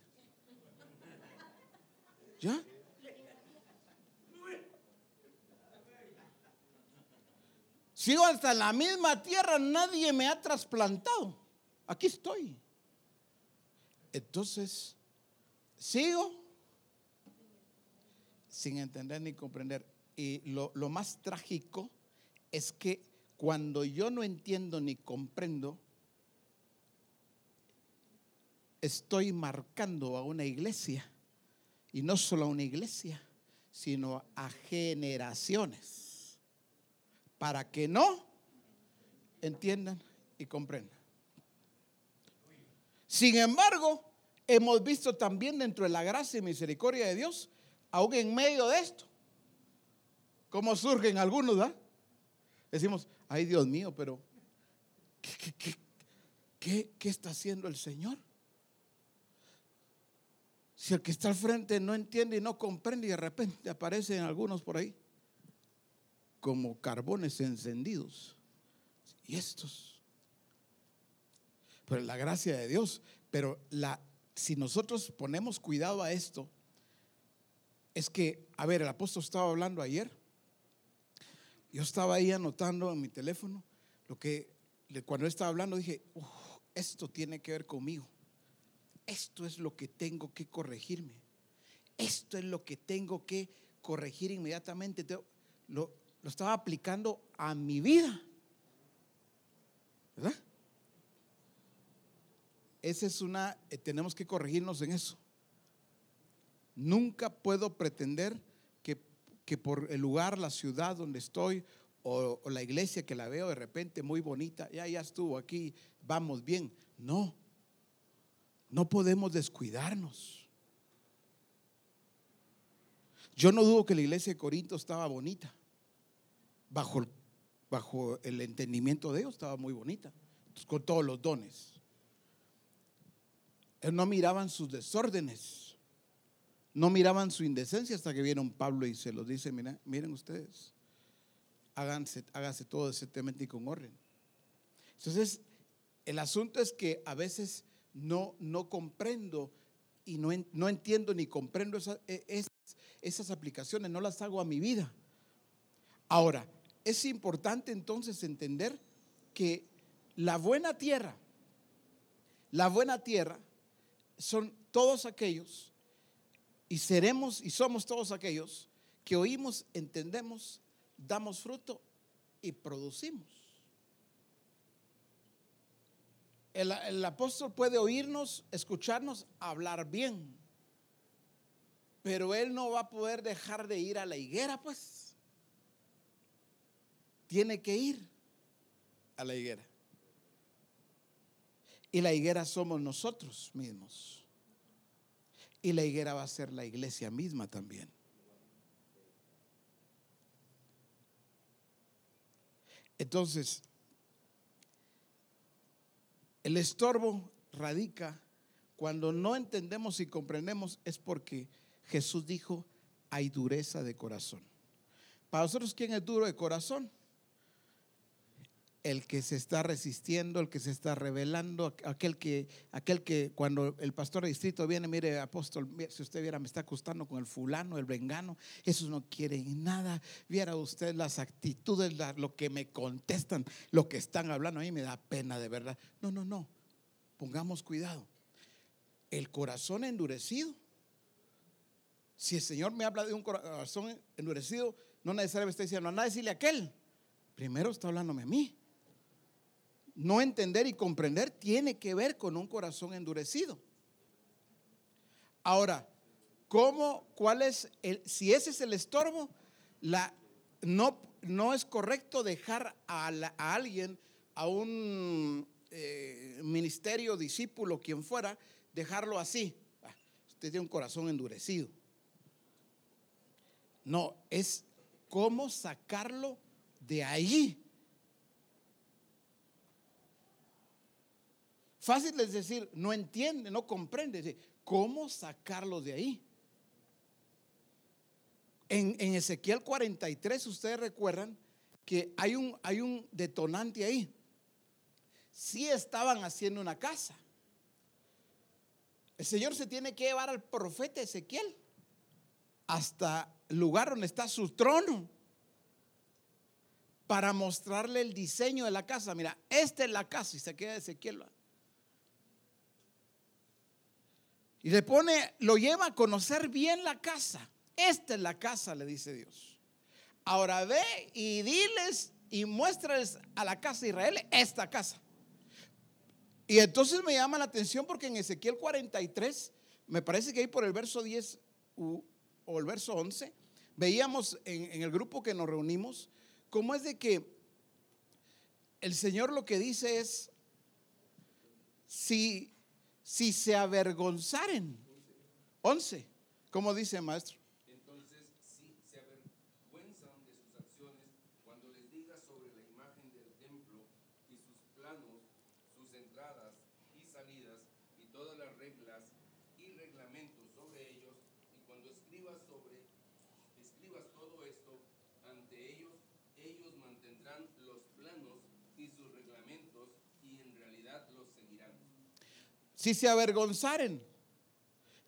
¿Ya? Sigo hasta la misma tierra, nadie me ha trasplantado. Aquí estoy. Entonces, sigo sin entender ni comprender. Y lo más trágico es que cuando yo no entiendo ni comprendo, estoy marcando a una iglesia, y no solo a una iglesia, sino a generaciones, para que no entiendan y comprendan. Sin embargo, hemos visto también dentro de la gracia y misericordia de Dios, aún en medio de esto, cómo surgen algunos, ¿verdad? Decimos, ay Dios mío, pero ¿qué, qué, qué, qué, está haciendo el Señor? Si el que está al frente no entiende y no comprende y de repente aparecen algunos por ahí como carbones encendidos. Y estos. Pero la gracia de Dios. Pero la, si nosotros ponemos cuidado a esto, es que, a ver, el apóstol estaba hablando ayer. Yo estaba ahí anotando en mi teléfono lo que cuando él estaba hablando dije, "Uf, esto tiene que ver conmigo. Esto es lo que tengo que corregirme. Esto es lo que tengo que corregir inmediatamente. Te- Lo, lo estaba aplicando a mi vida. ¿Verdad? Esa es una, eh, tenemos que corregirnos en eso. Nunca puedo pretender que, que por el lugar, la ciudad donde estoy o, o la iglesia que la veo de repente muy bonita, ya, ya estuvo aquí, vamos bien. No, no podemos descuidarnos. Yo no dudo que la iglesia de Corinto estaba bonita. Bajo, el- bajo el entendimiento de Dios estaba muy bonita. Con todos los dones. Ellos no miraban sus desórdenes. No miraban su indecencia hasta que vieron Pablo y se los dice, mira, miren ustedes, háganse, hágase todo decentemente y con orden. Entonces, el asunto es que a veces no, no comprendo y no, no entiendo ni comprendo esa- e- es- esas aplicaciones, no las hago a mi vida. Ahora, es importante entonces entender que la buena tierra, la buena tierra son todos aquellos y seremos y somos todos aquellos que oímos, entendemos, damos fruto y producimos. El, apóstol puede oírnos, escucharnos, hablar bien, pero él no va a poder dejar de ir a la higuera, pues. Tiene que ir a la higuera. Y la higuera somos nosotros mismos. Y la higuera va a ser la iglesia misma también. Entonces, el estorbo radica cuando no entendemos y comprendemos es porque Jesús dijo, hay dureza de corazón. Para nosotros, ¿quién es duro de corazón? El que se está resistiendo, el que se está rebelando, aquel que, aquel que cuando el pastor de distrito viene, mire, apóstol, si usted viera, me está acostando con el fulano, el vengano, esos no quieren nada. Viera usted las actitudes, lo que me contestan, lo que están hablando, a mí me da pena de verdad. No, no, no, pongamos cuidado. El corazón endurecido, si el Señor me habla de un corazón endurecido, no necesariamente está diciendo, anda a decirle a aquel. Primero está hablándome a mí. No entender y comprender tiene que ver con un corazón endurecido. Ahora, ¿cómo, cuál es el, si ese es el estorbo, la, no, no es correcto dejar a, alguien, a un eh, ministerio, discípulo, quien fuera, dejarlo así. Ah, Usted tiene un corazón endurecido. No, es cómo sacarlo de ahí. Fácil es decir, no entiende, no comprende. ¿Cómo sacarlo de ahí? En, Ezequiel 43, ustedes recuerdan que hay un, hay un detonante ahí. Sí estaban haciendo una casa. El Señor se tiene que llevar al profeta Ezequiel hasta el lugar donde está su trono para mostrarle el diseño de la casa. Mira, esta es la casa y se queda Ezequiel. ¿va? Y le pone, lo lleva a conocer bien la casa. Esta es la casa, le dice Dios. Ahora ve y diles y muéstrales a la casa de Israel esta casa. Y entonces me llama la atención porque en Ezequiel 43, me parece que ahí por el verso 10 u- o el verso 11, veíamos en el grupo que nos reunimos, cómo es de que el Señor lo que dice es, si, si se avergonzaren, 11, ¿cómo dice maestro? Entonces sí se avergüenzan de sus acciones cuando les digas sobre la imagen del templo y sus planos, sus entradas y salidas y todas las reglas y reglamentos sobre ellos y cuando escribas sobre escribas todo esto ante ellos ellos mantendrán los planos y sus reglamentos y en realidad los seguirán. Si se avergonzaren.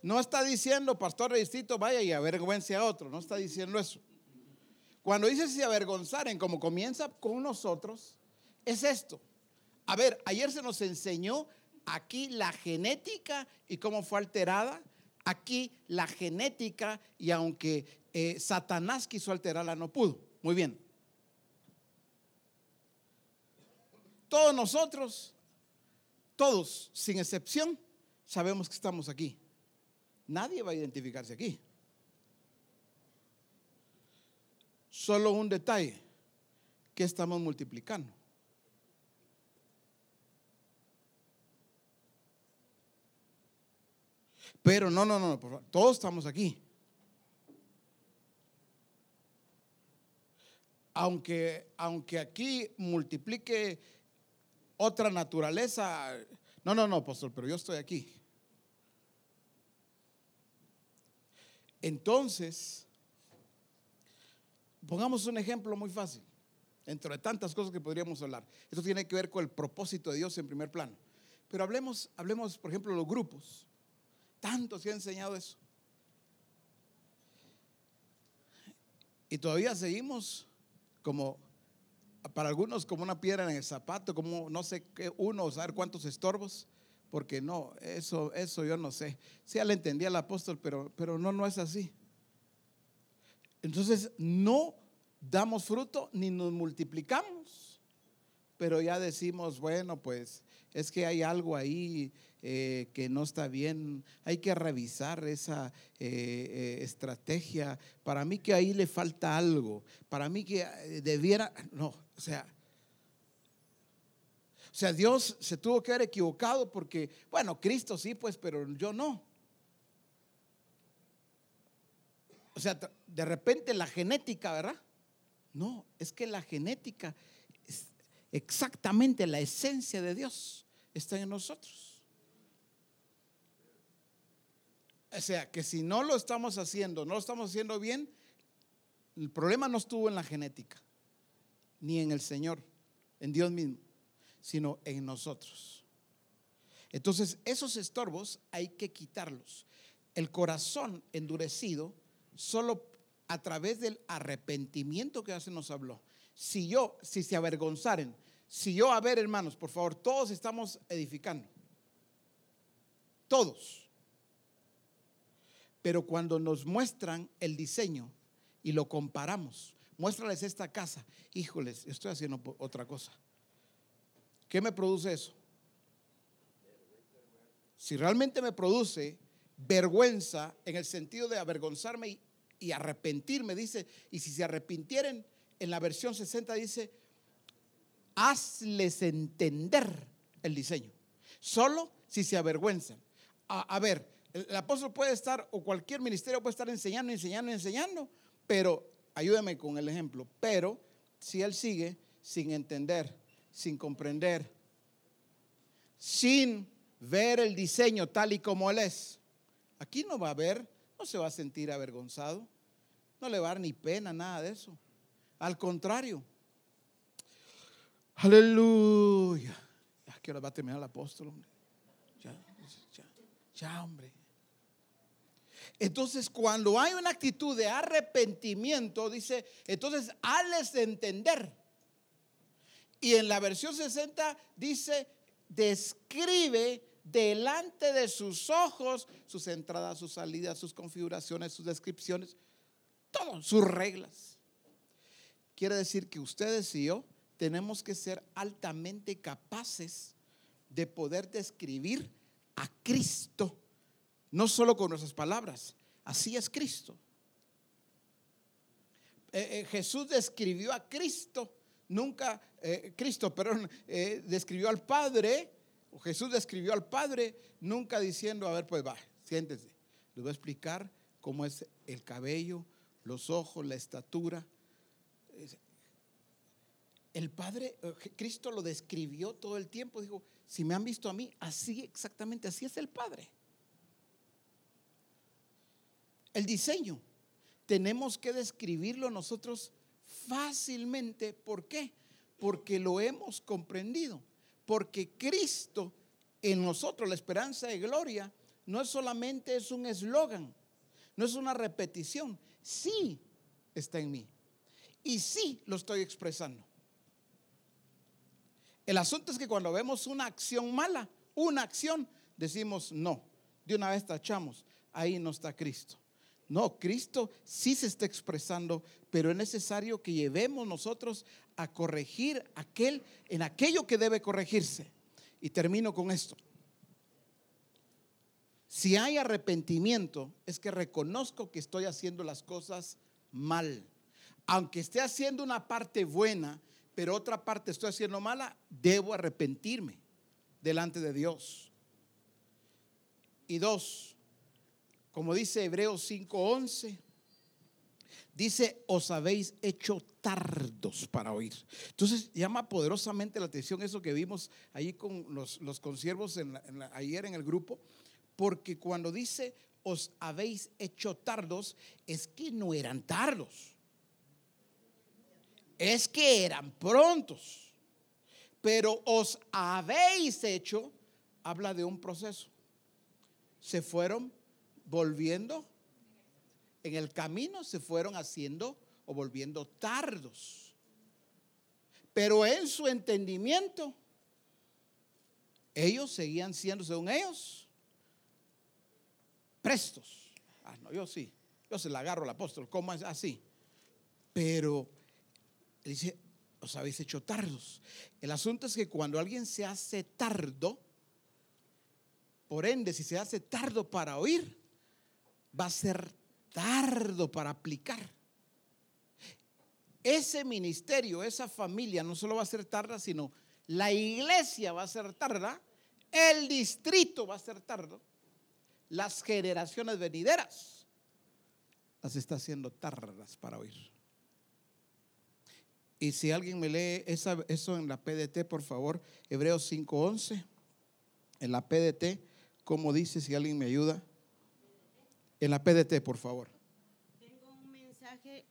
No está diciendo, pastor de distrito, vaya y avergüence a otro. No está diciendo eso. Cuando dice si se avergonzaren, como comienza con nosotros, es esto. A ver, ayer se nos enseñó aquí la genética y cómo fue alterada. Aquí la genética y aunque eh, Satanás quiso alterarla, no pudo. Muy bien. Todos nosotros todos, sin excepción, sabemos que estamos aquí. Nadie va a identificarse aquí. Solo un detalle, que estamos multiplicando. Pero no, no, no, por favor, todos estamos aquí. Aunque, aunque aquí multiplique otra naturaleza. No, no, no, pastor, pero yo estoy aquí. Entonces, pongamos un ejemplo muy fácil, dentro de tantas cosas que podríamos hablar. Esto tiene que ver con el propósito de Dios en primer plano. Pero hablemos, hablemos, por ejemplo, de los grupos. Tanto se ha enseñado eso. Y todavía seguimos como, para algunos, como una piedra en el zapato, como no sé qué, uno, saber cuántos estorbos, porque no, eso, eso yo no sé. Sí, ya le entendía al apóstol, pero, pero no, no es así. Entonces, no damos fruto ni nos multiplicamos, pero ya decimos, bueno, pues es que hay algo ahí eh, que no está bien, hay que revisar esa eh, eh, estrategia. Para mí que ahí le falta algo, para mí que debiera, no, o sea, o sea, Dios se tuvo que haber equivocado porque, bueno, Cristo sí, pues, pero yo no. O sea, de repente la genética, ¿verdad? No, es que la genética es exactamente la esencia de Dios está en nosotros. O sea, que si no lo estamos haciendo, no lo estamos haciendo bien, el problema no estuvo en la genética, ni en el Señor, en Dios mismo, sino en nosotros. Entonces, esos estorbos hay que quitarlos. El corazón endurecido, solo a través del arrepentimiento que hace nos habló. Si yo, si se avergonzaren, si yo, a ver, hermanos, por favor, todos estamos edificando. Todos. Pero cuando nos muestran el diseño y lo comparamos, muéstrales esta casa, híjoles, estoy haciendo otra cosa. ¿Qué me produce eso? Si realmente me produce vergüenza en el sentido de avergonzarme y, arrepentirme, dice, y si se arrepintieren, en la versión 60 dice, hazles entender el diseño. Solo si se avergüenzan. A, ver, el apóstol puede estar, o cualquier ministerio puede estar enseñando, enseñando, enseñando, pero ayúdame con el ejemplo. Pero si él sigue sin entender, sin comprender, sin ver el diseño tal y como él es, aquí no va a haber, no se va a sentir avergonzado, no le va a dar ni pena, nada de eso. Al contrario, aleluya. Ya que ahora va a terminar el apóstol. Ya, ya, ya, hombre. Entonces, cuando hay una actitud de arrepentimiento, dice, entonces, hazles entender. Y en la versión 60 dice, describe delante de sus ojos sus entradas, sus salidas, sus configuraciones, sus descripciones, todo, sus reglas. Quiere decir que ustedes y yo tenemos que ser altamente capaces de poder describir a Cristo, no solo con nuestras palabras, así es Cristo. Eh, eh, Jesús describió a Cristo, nunca, eh, Cristo, perdón, describió al Padre, o Jesús describió al Padre, nunca diciendo, a ver, pues va, siéntese, les voy a explicar cómo es el cabello, los ojos, la estatura. El Padre, Cristo lo describió todo el tiempo, dijo, si me han visto a mí, así exactamente, así es el Padre. El diseño, tenemos que describirlo nosotros fácilmente. ¿Por qué? Porque lo hemos comprendido. Porque Cristo en nosotros, la esperanza de gloria, no es solamente es un eslogan, no es una repetición, sí está en mí. Y sí lo estoy expresando. El asunto es que cuando vemos una acción mala, una acción, decimos no. De una vez tachamos, ahí no está Cristo. No, Cristo sí se está expresando, pero es necesario que llevemos nosotros a corregir aquel en aquello que debe corregirse. Y termino con esto. Si hay arrepentimiento, es que reconozco que estoy haciendo las cosas mal. Aunque esté haciendo una parte buena, pero otra parte estoy haciendo mala, debo arrepentirme delante de Dios. Y dos, como dice Hebreos 5:11, dice, os habéis hecho tardos para oír. Entonces llama poderosamente la atención eso que vimos ahí con los, los consiervos ayer en el grupo, porque cuando dice, os habéis hecho tardos, es que no eran tardos, es que eran prontos, pero os habéis hecho, habla de un proceso. se fueron volviendo, en el camino se fueron haciendo o volviendo tardos. Pero en su entendimiento, ellos seguían siendo, según ellos, prestos. Ah, no, yo sí, yo se la agarro al apóstol, ¿cómo es así? Pero dice, os habéis hecho tardos. El asunto es que cuando alguien se hace tardo, por ende, si se hace tardo para oír, va a ser tardo para aplicar. Ese ministerio, esa familia no solo va a ser tarda, sino la iglesia va a ser tarda, el distrito va a ser tardo, las generaciones venideras las está haciendo tardas para oír. Y si alguien me lee esa- eso en la PDT, por favor, Hebreos 5.11, en la PDT, ¿cómo dice si alguien me ayuda? En la PDT, por favor. Tengo un mensaje,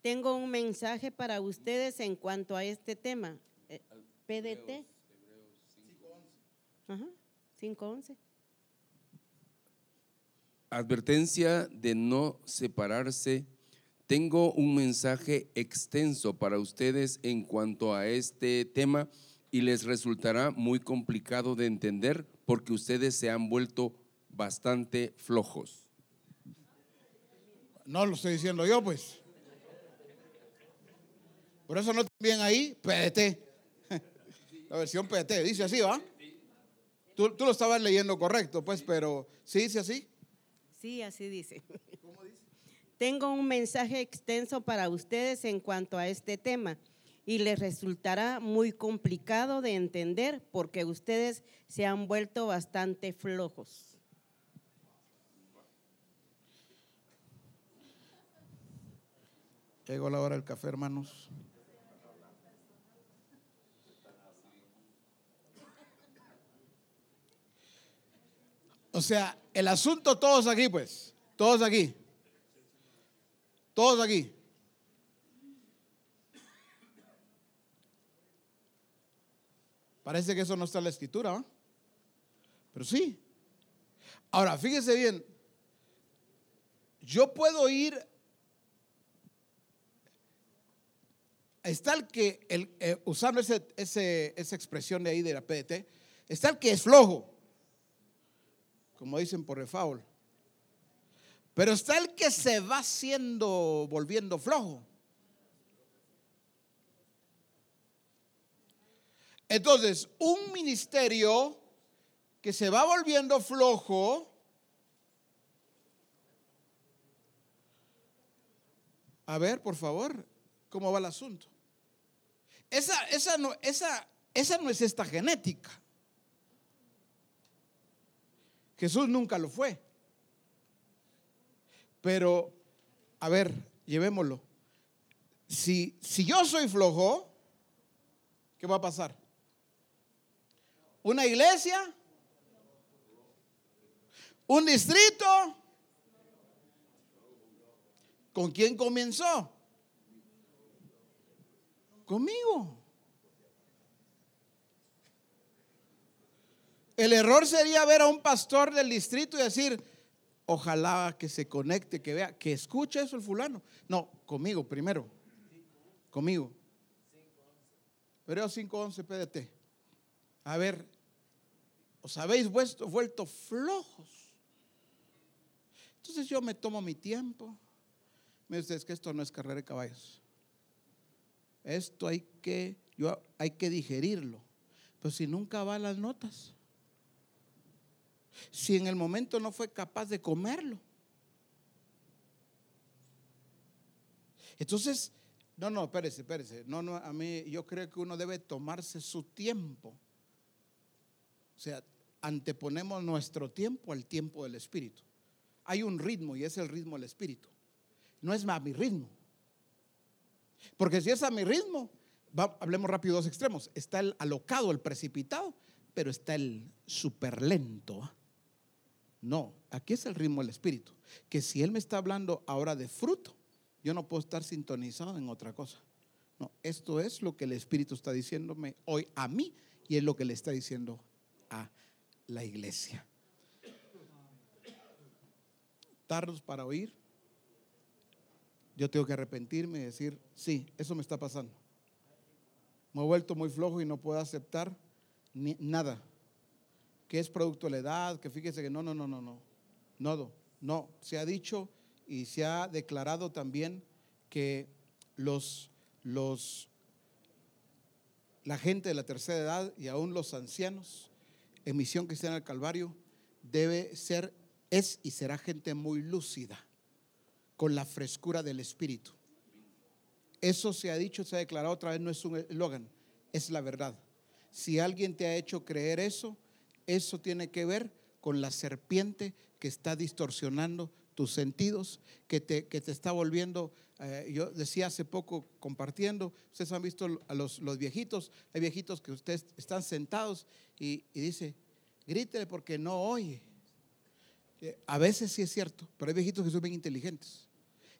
tengo un mensaje para ustedes en cuanto a este tema. Eh, PDT. Ajá, 511. Advertencia de no separarse. Tengo un mensaje extenso para ustedes en cuanto a este tema y les resultará muy complicado de entender porque ustedes se han vuelto bastante flojos. No lo estoy diciendo yo, pues. Por eso no bien ahí, PDT. <laughs> La versión PDT, dice así, ¿va? Tú, tú lo estabas leyendo correcto, pues, pero ¿sí dice así? Sí, así dice. Tengo un mensaje extenso para ustedes en cuanto a este tema y les resultará muy complicado de entender porque ustedes se han vuelto bastante flojos. Llegó la hora del café, hermanos. O sea, el asunto todos aquí, pues. Todos aquí. Todos aquí. Parece que eso no está en la escritura, ¿va? Pero sí. Ahora, fíjese bien. Yo puedo ir está el que, eh, usando esa expresión de ahí de la PDT, está el que es flojo, como dicen por refaul. Pero está el que se va haciendo, volviendo flojo. Entonces, un ministerio que se va volviendo flojo, a ver, por favor, ¿cómo va el asunto? Esa, esa, no, esa, esa no es esta genética. Jesús nunca lo fue. Pero, a ver, llevémoslo. Si, si yo soy flojo, ¿qué va a pasar? Una iglesia, un distrito. ¿Con quién comenzó? Conmigo. El error sería ver a un pastor del distrito y decir, ojalá que se conecte, que vea, que escuche eso el fulano. No, conmigo primero. Conmigo. Hebreo 5.11 PDT. A ver, os habéis vuelto, vuelto flojos. Entonces yo me tomo mi tiempo. Miren ustedes que esto no es carrera de caballos. Esto hay que, yo, hay que digerirlo. Pues si nunca va a las notas. Si en el momento no fue capaz de comerlo. Entonces, no, no, espérese, espérese. No, no, a mí yo creo que uno debe tomarse su tiempo. O sea, anteponemos nuestro tiempo al tiempo del Espíritu. Hay un ritmo y es el ritmo del Espíritu. No es a mi ritmo. Porque si es a mi ritmo, hablemos rápido dos extremos. Está el alocado, el precipitado, pero está el super lento. No, aquí es el ritmo del Espíritu. Que si Él me está hablando ahora de fruto, yo no puedo estar sintonizado en otra cosa. No, esto es lo que el Espíritu está diciéndome hoy a mí y es lo que le está diciendo a la iglesia. aceptarlos para oír, yo tengo que arrepentirme y decir, sí, eso me está pasando. Me he vuelto muy flojo y no puedo aceptar ni, nada. Que es producto de la edad, que fíjese que no, no, no, no, no. No, no. Se ha dicho y se ha declarado también que los, los, la gente de la tercera edad y aún los ancianos en misión cristiana del Calvario debe ser, es y será gente muy lúcida, con la frescura del Espíritu. Eso se ha dicho, se ha declarado otra vez, no es un eslogan, es la verdad. Si alguien te ha hecho creer eso, eso tiene que ver con la serpiente que está distorsionando tus sentidos, que te, que te está volviendo, eh, yo decía hace poco compartiendo, ustedes han visto a los, los viejitos, hay viejitos que ustedes están sentados y, y dice, grítele porque no oye. Eh, A veces sí es cierto, pero hay viejitos que son bien inteligentes.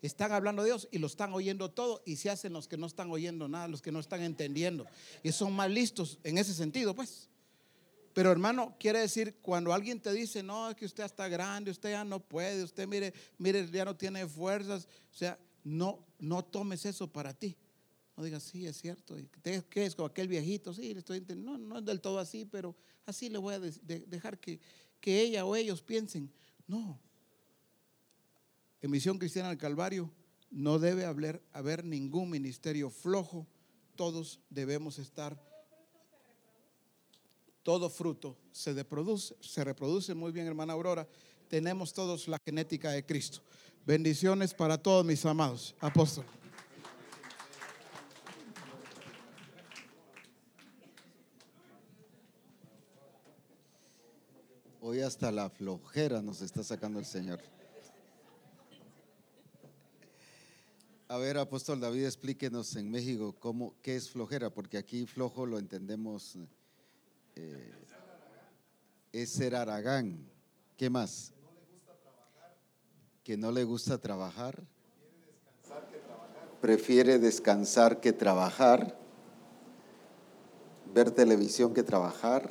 Están hablando de Dios y lo están oyendo todo y se hacen los que no están oyendo nada, los que no están entendiendo. Y son más listos en ese sentido, pues. Pero hermano, quiere decir, cuando alguien te dice, no, es que usted está grande, usted ya no puede, usted mire, mire, ya no tiene fuerzas, o sea, no, no tomes eso para ti. No digas, sí, es cierto. ¿Y ¿Qué es como aquel viejito? Sí, le estoy entendiendo. No, no es del todo así, pero así le voy a de- de- dejar que, que ella o ellos piensen. No. En Misión Cristiana del Calvario no debe haber, ningún ministerio flojo. Todos debemos estar todo fruto se reproduce, se reproduce muy bien, hermana Aurora. Tenemos todos la genética de Cristo. Bendiciones para todos mis amados. Apóstol. Hoy hasta la flojera nos está sacando el Señor. A ver, apóstol David, explíquenos en México cómo, qué es flojera, porque aquí flojo lo entendemos, eh, es ser aragán. ¿Qué más? Que no le gusta trabajar. Prefiere descansar que trabajar. Ver televisión que trabajar.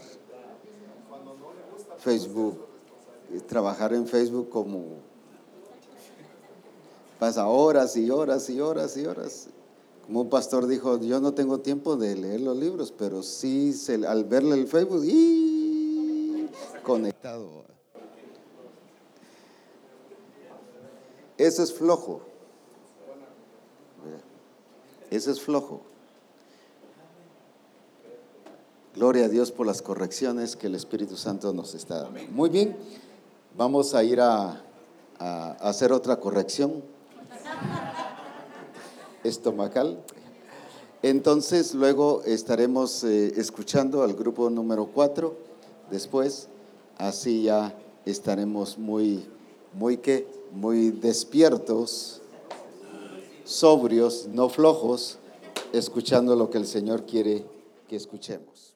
Facebook, trabajar en Facebook como pasa horas y horas y horas y horas. Como un pastor dijo, yo no tengo tiempo de leer los libros, pero sí se- al verle el Facebook, ¡y! conectado. Eso es flojo. Eso es flojo. Gloria a Dios por las correcciones que el Espíritu Santo nos está dando. Muy bien, vamos a ir a, a hacer otra corrección estomacal. Entonces luego estaremos eh, escuchando al grupo número 4 después, así ya estaremos muy, muy que, muy despiertos, sobrios, no flojos, escuchando lo que el Señor quiere que escuchemos.